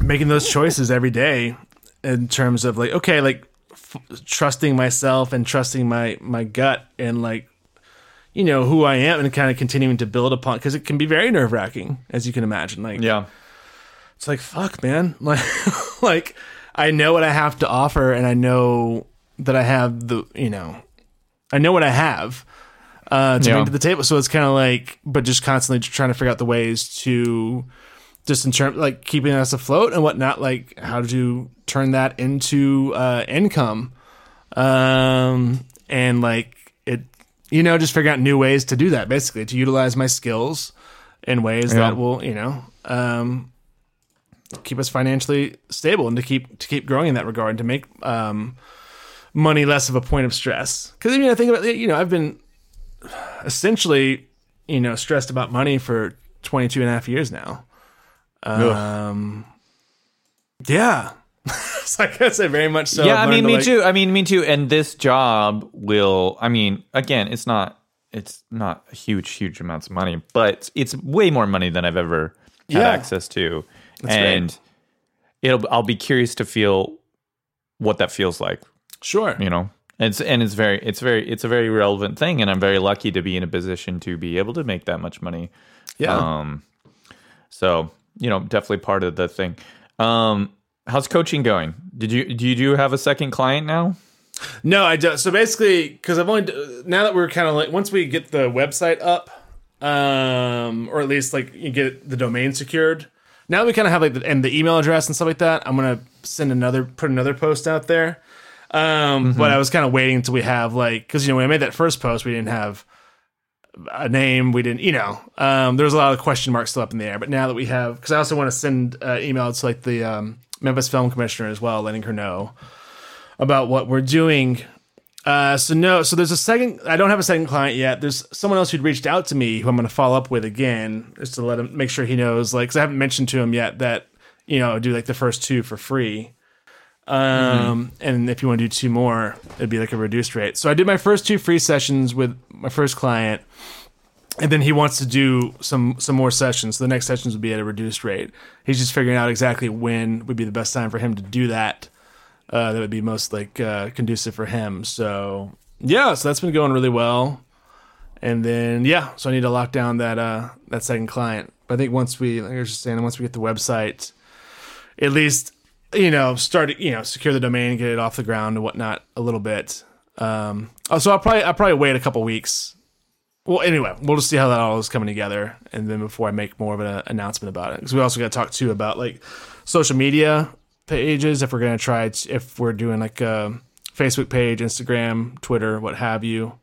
making those choices every day in terms of like okay, like f- trusting myself and trusting my my gut and like you know who I am and kind of continuing to build upon because it can be very nerve wracking as you can imagine. Like Yeah. It's like fuck man like like i know what i have to offer and i know that i have the you know i know what i have uh to Yeah. bring to the table so it's kind of like but just constantly trying to figure out the ways to just in terms like keeping us afloat and whatnot. Like how you turn that into uh, income? Um, and like it, you know, just figure out new ways to do that. Basically, to utilize my skills in ways Yeah. that will, you know, um, keep us financially stable and to keep to keep growing in that regard. To make um, money less of a point of stress. Because I mean, I think about you know, I've been essentially, you know, stressed about money for 22 and a half years now. Um, yeah. so I guess I very much so. yeah, I mean, me like- too. I mean, me too. And this job will. I mean, again, it's not. It's not huge, huge amounts of money, but it's way more money than I've ever had Yeah. access to, great. and it'll. I'll be curious to feel what that feels like. Sure. You know, it's and it's very, it's very, it's a very relevant thing, and I'm very lucky to be in a position to be able to make that much money. Yeah. Um, so you know, definitely part of the thing. Um, how's coaching going? Did you do you do have a second client now? No, I don't. So basically, because I've only now that we're kind of like once we get the website up, um, or at least like you get the domain secured. Now that we kind of have like the, and the email address and stuff like that, I'm gonna send another put another post out there. Um, but I was kind of waiting until we have like because you know when I made that first post, we didn't have a name. We didn't, you know, um, there was a lot of question marks still up in the air. But now that we have, because I also want to send uh, email to like the um, Memphis Film Commissioner as well, letting her know about what we're doing. Uh, so no, so there's a second. I don't have a second client yet. There's someone else who'd reached out to me who I'm going to follow up with again, just to let him make sure he knows. Like, because I haven't mentioned to him yet that you know do like the first two for free. Um, and if you want to do two more, it'd be like a reduced rate. So I did my first two free sessions with my first client, and then he wants to do some some more sessions. So the next sessions would be at a reduced rate. He's just figuring out exactly when would be the best time for him to do that. Uh, that would be most like uh, conducive for him. So yeah, so that's been going really well. And then yeah, so I need to lock down that uh that second client. But I think once we, like I was just saying, once we get the website, at least you know start you know secure the domain, get it off the ground and whatnot a little bit. Um, oh, so I'll probably I'll probably wait a couple weeks. Well, anyway, we'll just see how that all is coming together, and then before I make more of an announcement about it, because we also got to talk too about like social media pages if we're gonna try t- if we're doing like a Facebook page, Instagram, Twitter, what have you.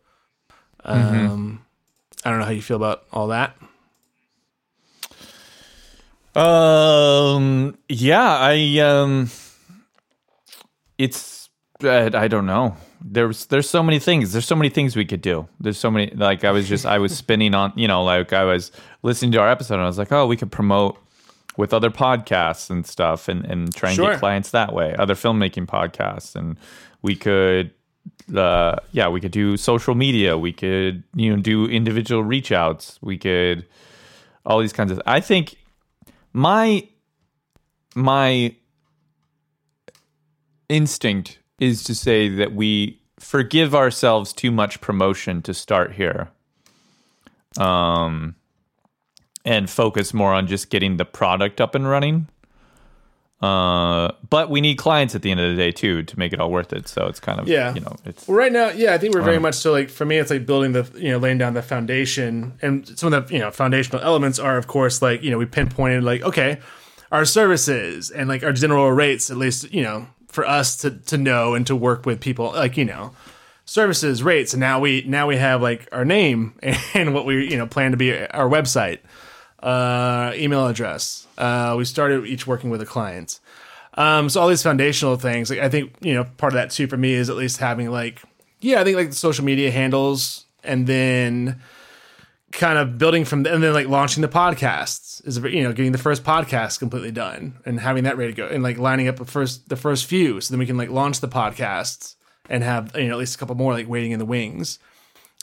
Um, I don't know how you feel about all that. Um. Yeah. I. Um. It's. I, I don't know. There's. There's so many things. There's so many things we could do. There's so many. Like I was just. I was spinning on. You know. Like I was listening to our episode. and I was like, oh, we could promote with other podcasts and stuff, and and try and Sure. get clients that way. Other filmmaking podcasts, and we could. Uh, yeah, we could do social media. We could, you know, do individual reach outs. We could, all these kinds of. I think my my instinct is to say that we forgive ourselves too much promotion to start here um and focus more on just getting the product up and running. Uh but we need clients at the end of the day too to make it all worth it. So it's kind of Yeah. you know it's Well, right now, yeah, I think we're very much so like for me, it's like building the you know laying down the foundation, and some of the you know foundational elements are of course like you know we pinpointed like okay, our services and like our general rates at least you know for us to to know and to work with people like you know services rates. And now we now we have like our name and what we you know plan to be our website uh email address uh we started each working with a client um, so all these foundational things, like I think you know, part of that too for me is at least having like, yeah, I think like the social media handles, and then kind of building from, and then like launching the podcasts is you know getting the first podcast completely done and having that ready to go, and like lining up the first the first few, so then we can like launch the podcasts and have you know at least a couple more like waiting in the wings.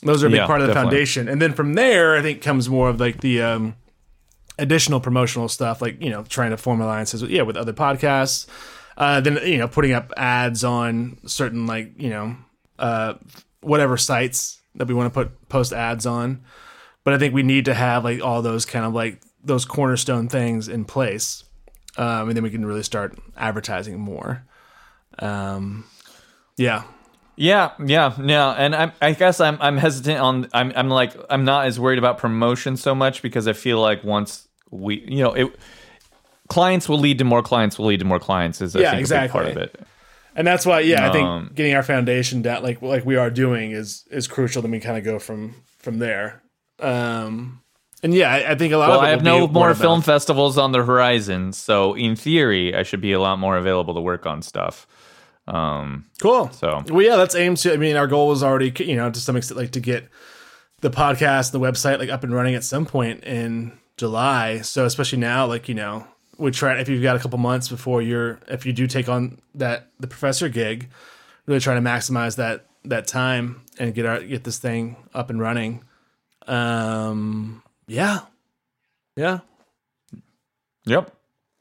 Those are a big Yeah, part of the definitely. foundation, and then from there, I think comes more of like the um, additional promotional stuff, like you know, trying to form alliances, with, yeah, with other podcasts. Uh, then you know, putting up ads on certain like you know, uh, whatever sites that we want to put post ads on. But I think we need to have like all those kind of like those cornerstone things in place, um, and then we can really start advertising more. Um, yeah, Yeah, yeah, yeah, and I'm, I guess I'm, I'm hesitant on. I'm, I'm like, I'm not as worried about promotion so much because I feel like once we, you know, it, clients will lead to more clients will lead to more clients is I Yeah, think a exactly. big part of it. and that's why yeah i think Um, getting our foundation down like like we are doing is is crucial then we kind of go from from there um and yeah i, I think a lot Well, of I have no more film festivals on the horizon, so in theory, I should be a lot more available to work on stuff. Um, cool so well yeah let's aim to i mean our goal was already you know to some extent like to get the podcast the website like up and running at some point in july. So especially now like you know we try if you've got a couple months before you're if you do take on that the professor gig really try to maximize that that time and get our get this thing up and running. Um yeah. Yeah. Yep,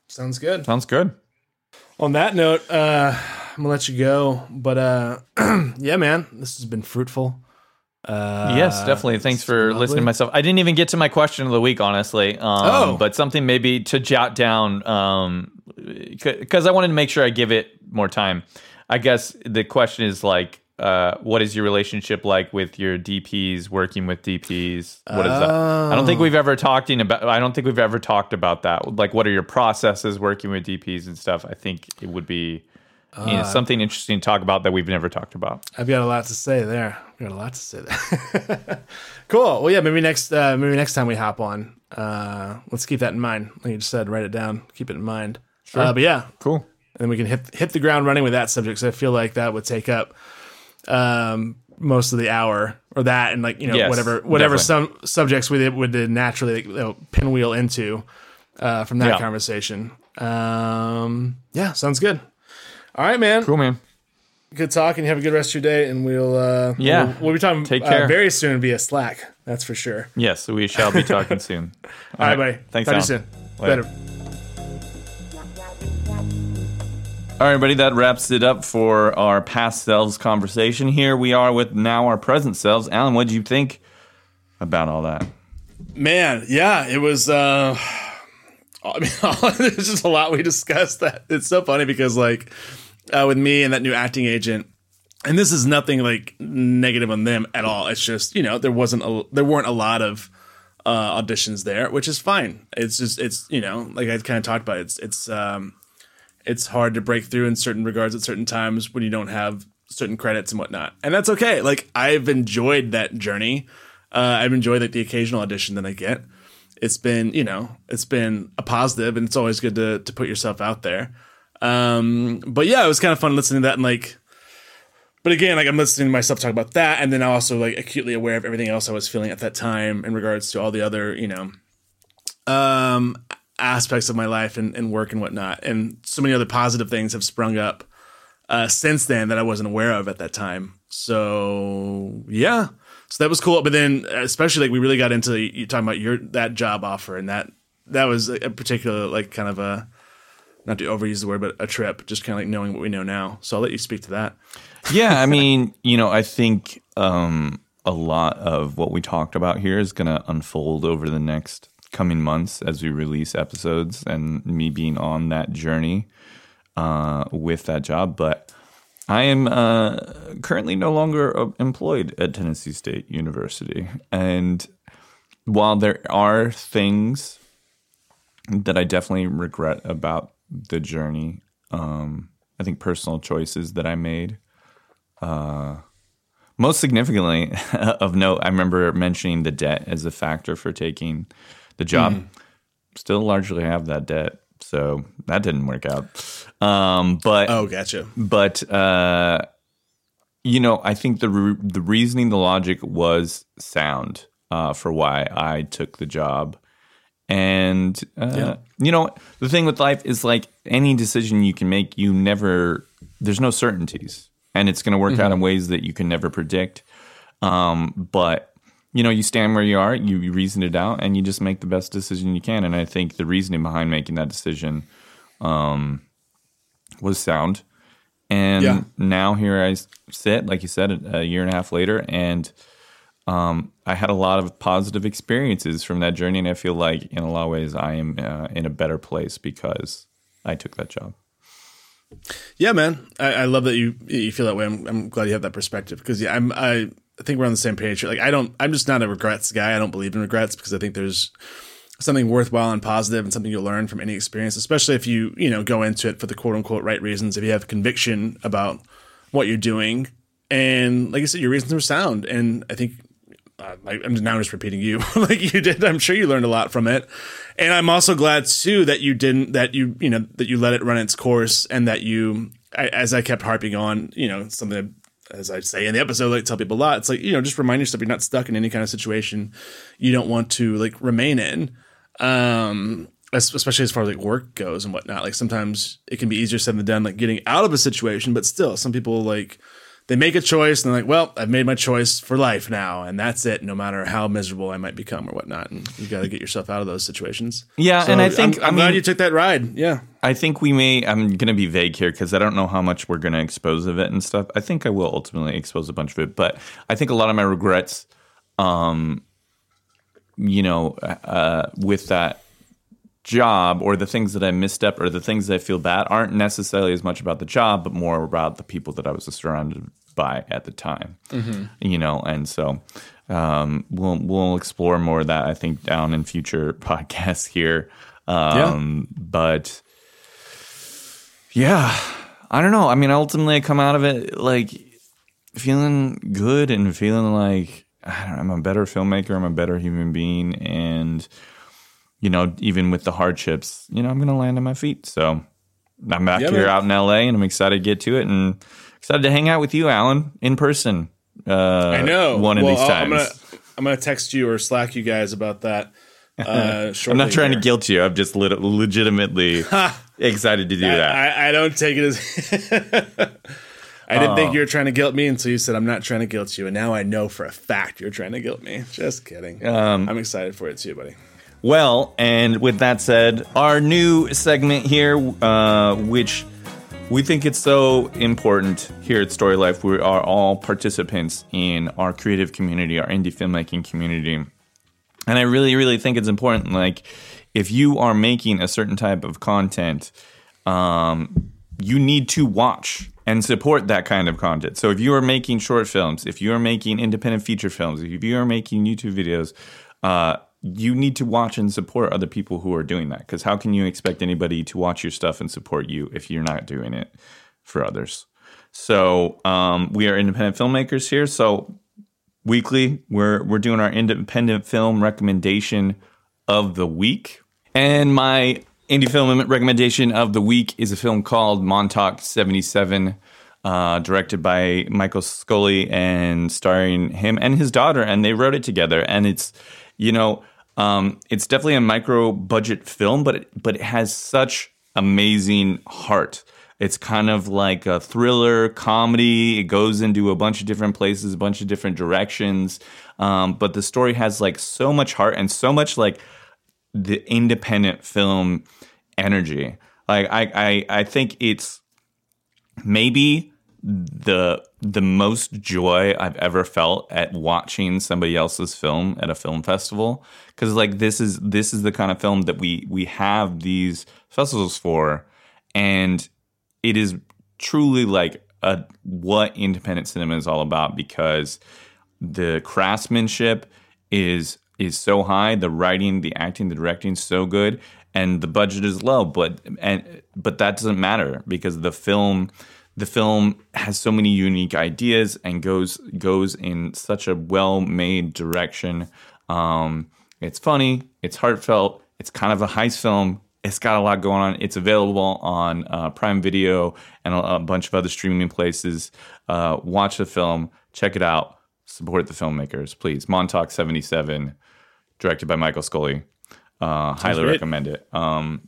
sounds good. Sounds good. on that note uh i'm gonna let you go but uh yeah man this has been fruitful uh yes, definitely. Thanks for lovely. listening to myself. I didn't even get to my question of the week, honestly. Um, Oh. but something maybe to jot down um, because I wanted to make sure I give it more time. I guess the question is like, uh, what is your relationship like with your DPs? Working with DPs, what is that? I don't think we've ever talked in about. I don't think we've ever talked about that. Like, what are your processes working with DPs and stuff? I think it would be. You know, something interesting to talk about that we've never talked about. I've got a lot to say there. I've got a lot to say there. cool. Well, yeah, maybe next uh, maybe next time we hop on, uh, let's keep that in mind. Like you just said, write it down, keep it in mind. Sure. Uh, but yeah, Cool. and then we can hit hit the ground running with that subject. So I feel like that would take up um, most of the hour, or that, and like you know Yes, whatever whatever definitely. some subjects we would naturally you know, pinwheel into uh, from that Yeah. conversation. Um, yeah, sounds good. All right, man Cool, man. good talking. You have a good rest of your day, and we'll uh, Yeah. we'll, we'll be talking Take uh, very soon via Slack. That's for sure. Yes, we shall be talking soon. All right, buddy. Thanks, Talk to you soon. Later. Later. All right, buddy, that wraps it up for our past selves conversation. Here we are with now our present selves. Allen, what did you think about all that? Man, yeah, it was. uh I mean, there's just a lot we discussed. That it's so funny because like uh, with me and that new acting agent, and this is nothing like negative on them at all. It's just you know there wasn't a there weren't a lot of uh, auditions there, which is fine. It's just it's you know like I kind of talked about. It's it's um it's hard to break through in certain regards at certain times when you don't have certain credits and whatnot, and that's okay. Like I've enjoyed that journey. Uh, I've enjoyed like the occasional audition that I get. It's been you know it's been a positive, and it's always good to to put yourself out there. Um, but yeah, it was kind of fun listening to that and like but again, like I'm listening to myself talk about that, and then I'm also like acutely aware of everything else I was feeling at that time in regards to all the other, you know, um, aspects of my life and, and work and whatnot. And so many other positive things have sprung up uh, since then that I wasn't aware of at that time. So yeah, so that was cool. But then, especially like we really got into you talking about your that job offer, and that that was a particular like kind of a not to overuse the word, but a trip. Just kind of like knowing what we know now. So I'll let you speak to that. Yeah, I mean, you know, I think um, a lot of what we talked about here is going to unfold over the next coming months as we release episodes and me being on that journey uh, with that job. But I am uh, currently no longer uh, employed at Tennessee State University. And while there are things that I definitely regret about the journey, um, I think personal choices that I made. Uh, most significantly of note, I remember mentioning the debt as a factor for taking the job. Still largely have that debt, so that didn't work out. Um, but Oh, gotcha. but uh, you know, I think the re- the reasoning, the logic was sound uh, for why I took the job. And uh, Yeah. you know, the thing with life is like any decision you can make, you never there's no certainties, and it's going to work out in ways that you can never predict. Um, but you know, you stand where you are, you, you reason it out, and you just make the best decision you can. And I think the reasoning behind making that decision um, was sound. And Yeah. now here I sit, like you said, a year and a half later, and um, I had a lot of positive experiences from that journey, and I feel like in a lot of ways I am uh, in a better place because I took that job. Yeah, man. I, I love that you you feel that way. I'm, I'm glad you have that perspective because yeah, I'm I, I think we're on the same page. Like I don't I'm just not a regrets guy. I don't believe in regrets because I think there's something worthwhile and positive and something you'll learn from any experience, especially if you, you know, go into it for the quote unquote right reasons, if you have conviction about what you're doing. And like I said, your reasons are sound. And I think uh, I'm now just repeating you like you did. I'm sure you learned a lot from it. And I'm also glad too that you didn't, that you, you know, that you let it run its course and that you, I, as I kept harping on, you know, something as I say in the episode, like tell people a lot, it's like, you know, just remind yourself you're not stuck in any kind of situation you don't want to like remain in. Um, especially as far as like work goes and whatnot. Like sometimes it can be easier said than done, like getting out of a situation, but still some people like they make a choice and they're like, well, I've made my choice for life now, and that's it, no matter how miserable I might become or whatnot. And you got to get yourself out of those situations. Yeah, So and I think I'm, I I'm mean, glad you took that ride. Yeah, I think we may. I'm going to be vague here because I don't know how much we're going to expose of it and stuff. I think I will ultimately expose a bunch of it, but I think a lot of my regrets, um, you know, uh, with that job or the things that I misstep or the things that I feel bad aren't necessarily as much about the job, but more about the people that I was surrounded by at the time. You know, and so um, we'll we'll explore more of that I think down in future podcasts here. Um, But yeah, I don't know. I mean, ultimately, I come out of it like feeling good and feeling like I don't know, I'm a better filmmaker. I'm a better human being, and you know, even with the hardships, you know, I'm gonna land on my feet. So I'm back Yeah, here man. out in LA, and I'm excited to get to it, and excited to hang out with you, Allen, in person. Uh, I know. one of these I'll- times. I'm gonna I'm gonna text you or Slack you guys about that. Uh, I'm not trying here. to guilt you. I'm just lit- legitimately excited to do that. I, I don't take it as. I didn't think you were trying to guilt me until you said I'm not trying to guilt you, and now I know for a fact you're trying to guilt me. Just kidding. Um, I'm excited for it too, buddy. Well, and with that said, our new segment here, uh, which we think it's so important here at Story Life, we are all participants in our creative community, our indie filmmaking community. And I really, really think it's important. Like, if you are making a certain type of content, um, you need to watch and support that kind of content. So if you are making short films, if you are making independent feature films, if you are making YouTube videos, uh, you need to watch and support other people who are doing that. Because how can you expect anybody to watch your stuff and support you if you're not doing it for others? So um, we are independent filmmakers here. So weekly. We're we're doing our independent film recommendation of the week. And my indie film recommendation of the week is a film called Montauk 77, uh, directed by Michael Scully and starring him and his daughter. And they wrote it together. And it's, you know, um, it's definitely a micro budget film, but it, but it has such amazing heart. It's kind of like a thriller comedy. It goes into a bunch of different places, a bunch of different directions. Um, but the story has like so much heart and so much like the independent film energy. Like I, I, I think it's maybe the the most joy I've ever felt at watching somebody else's film at a film festival because like this is this is the kind of film that we we have these festivals for and it is truly like a what independent cinema is all about because the craftsmanship is is so high the writing the acting the directing so good and the budget is low but and but that doesn't matter because the film the film has so many unique ideas and goes goes in such a well made direction. Um, it's funny it's heartfelt it's kind of a heist film. It's got a lot going on. It's available on uh, prime video and a, a bunch of other streaming places. Uh, watch the film check it out support the filmmakers please. Montauk 77 directed by michael scully uh, highly great. recommend it um,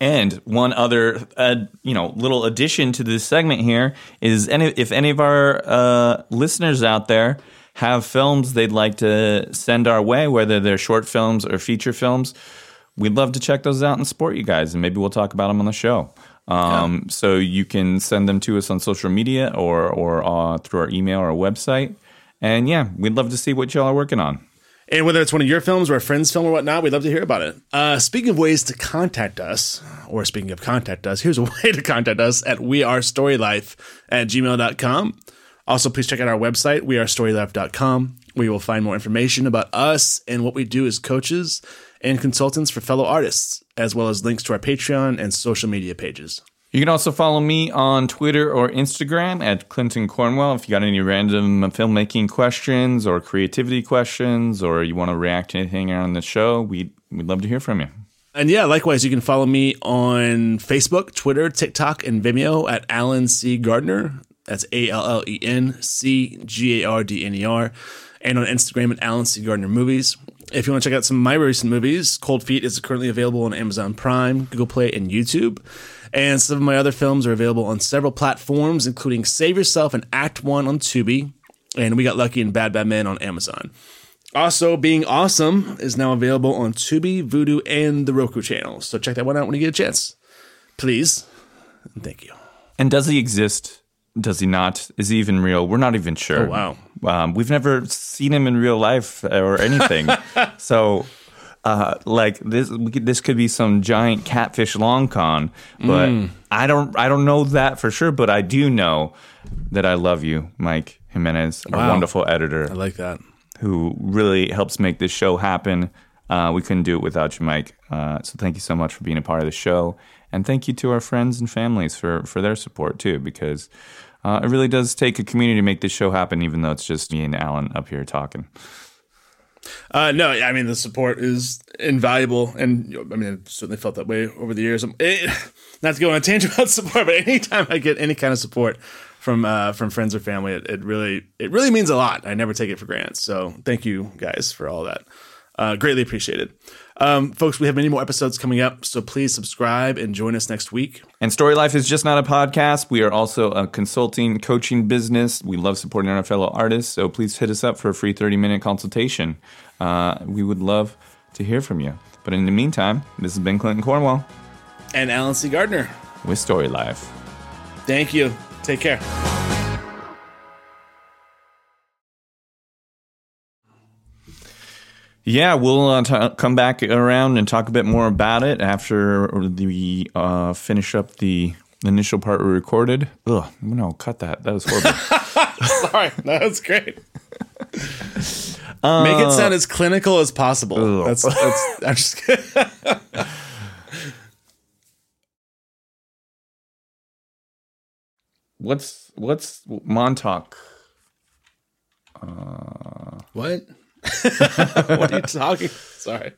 and one other, uh, you know, little addition to this segment here is any if any of our uh, listeners out there have films they'd like to send our way, whether they're short films or feature films, we'd love to check those out and support you guys, and maybe we'll talk about them on the show. Um, So you can send them to us on social media or or uh, through our email or our website. And yeah, we'd love to see what y'all are working on. And whether it's one of your films or a friend's film or whatnot, we'd love to hear about it. Uh, speaking of ways to contact us, or speaking of contact us, here's a way to contact us at wearestorylife at gmail.com. Also, please check out our website, wearestorylife.com, where you will find more information about us and what we do as coaches and consultants for fellow artists, as well as links to our Patreon and social media pages. You can also follow me on Twitter or Instagram at Clinton Cornwell if you got any random filmmaking questions or creativity questions or you want to react to anything on the show. We'd, we'd love to hear from you. And yeah, likewise, you can follow me on Facebook, Twitter, TikTok, and Vimeo at Allen C. Gardner. That's A L L E N C G A R D N E R. And on Instagram at Allen C. Gardner Movies. If you want to check out some of my recent movies, Cold Feet is currently available on Amazon Prime, Google Play, and YouTube. And some of my other films are available on several platforms, including Save Yourself and Act One on Tubi. And We Got Lucky and Bad Bad Men on Amazon. Also, Being Awesome is now available on Tubi, Vudu, and the Roku channel. So check that one out when you get a chance. Please. And thank you. And does he exist? Does he not? Is he even real? We're not even sure. Oh, wow. Um, we've never seen him in real life or anything. so, uh, like this, we could, this could be some giant catfish long con, but Mm. I don't, I don't know that for sure. But I do know that I love you, Mike Jimenez, our wonderful editor I like that. who really helps make this show happen. Uh, we couldn't do it without you, Mike. Uh, so thank you so much for being a part of the show, and thank you to our friends and families for for their support too, because uh, it really does take a community to make this show happen, even though it's just me and Allen up here talking. Uh, no, I mean the support is invaluable, and I mean I've certainly felt that way over the years. It, not to go on a tangent about support, but anytime I get any kind of support from uh, from friends or family, it, it really it really means a lot. I never take it for granted. So thank you guys for all that. Uh, greatly appreciated, um, folks. We have many more episodes coming up, so please subscribe and join us next week. And Story Life is just not a podcast. We are also a consulting, coaching business. We love supporting our fellow artists. So please hit us up for a free 30 minute consultation. Uh, we would love to hear from you. But in the meantime, this has been Clinton Cornwell And Allen C. Gardner, with Story Life. thank you. Take care. Yeah, we'll uh, t- come back around and talk a bit more about it after we uh, finish up the initial part we recorded. Ugh, no, cut that. That was horrible. Sorry, that was great. Make it sound as clinical as possible. Ugh. That's, that's I'm just kidding. what's what's Montauk? What? what are you talking? Sorry.